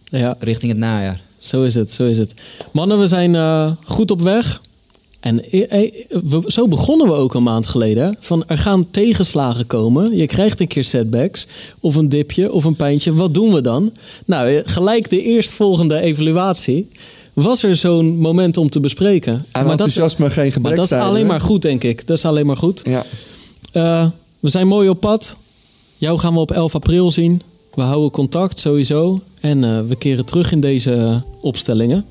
Ja, richting het najaar. zo is het, zo is het. Mannen, we zijn eh, goed op weg. En eh, eh, we, zo begonnen we ook een maand geleden. Van er gaan tegenslagen komen. Je krijgt een keer setbacks. Of een dipje of een pijntje. Wat doen we dan? Nou, eh, gelijk de eerstvolgende evaluatie. Was er zo'n moment om te bespreken? Aan maar dat, is- enthousiasme geen gebrek maar dat is alleen hè? maar goed, denk ik. Dat is alleen maar goed. Ja. We zijn mooi op pad. Jou gaan we op 11 april zien. We houden contact sowieso. En we keren terug in deze opstellingen.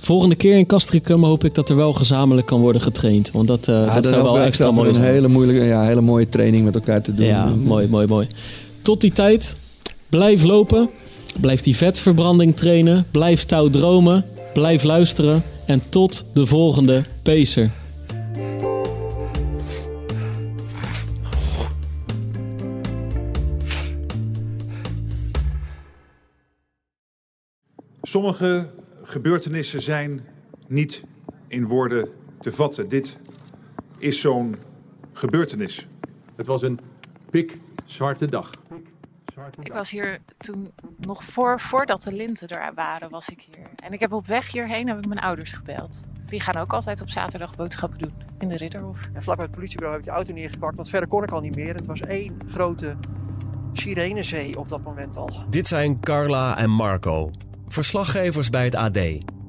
Volgende keer in Castricum hoop ik dat er wel gezamenlijk kan worden getraind. Want dat, eh, Ja, dat zou wel we extra mooi een zijn. hele, moeilijke, ja, hele mooie training met elkaar te doen. Ja, mooi, mooi, mooi. Tot die tijd, blijf lopen. Blijf die vetverbranding trainen. Blijf stout dromen. Blijf luisteren. En tot de volgende Pacer. Sommige gebeurtenissen zijn niet in woorden te vatten. Dit is zo'n gebeurtenis. Het was een pikzwarte dag. Ik was hier toen nog voor, voordat de linten er waren, was ik hier. En ik heb op weg hierheen heb ik mijn ouders gebeld. Die gaan ook altijd op zaterdag boodschappen doen in de Ridderhof. En vlak bij het politiebureau heb ik de auto neergepakt, want verder kon ik al niet meer. Het was één grote sirenezee op dat moment al. Dit zijn Carla en Marco, verslaggevers bij het AD.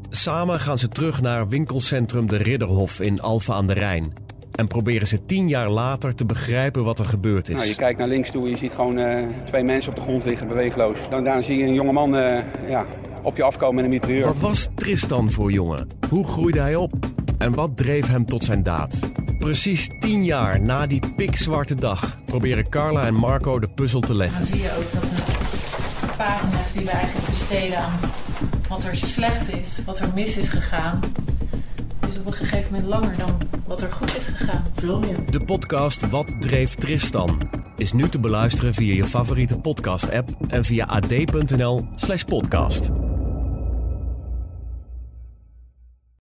Samen gaan ze terug naar winkelcentrum De Ridderhof in Alphen aan de Rijn. En proberen ze tien jaar later te begrijpen wat er gebeurd is. Nou, je kijkt naar links toe en je ziet gewoon eh, twee mensen op de grond liggen, beweegloos. Dan, daarna zie je een jongeman eh ja, op je afkomen met een mitrailleur. Wat was Tristan voor jongen? Hoe groeide hij op? En wat dreef hem tot zijn daad? Precies tien jaar na die pikzwarte dag proberen Carla en Marco de puzzel te leggen. Dan zie je ook dat pagina's die we eigenlijk besteden aan wat er slecht is, wat er mis is gegaan, is op een gegeven moment langer dan wat er goed is gegaan. Veel meer. De podcast Wat dreef Tristan is nu te beluisteren via je favoriete podcast-app en via ad.nl/podcast.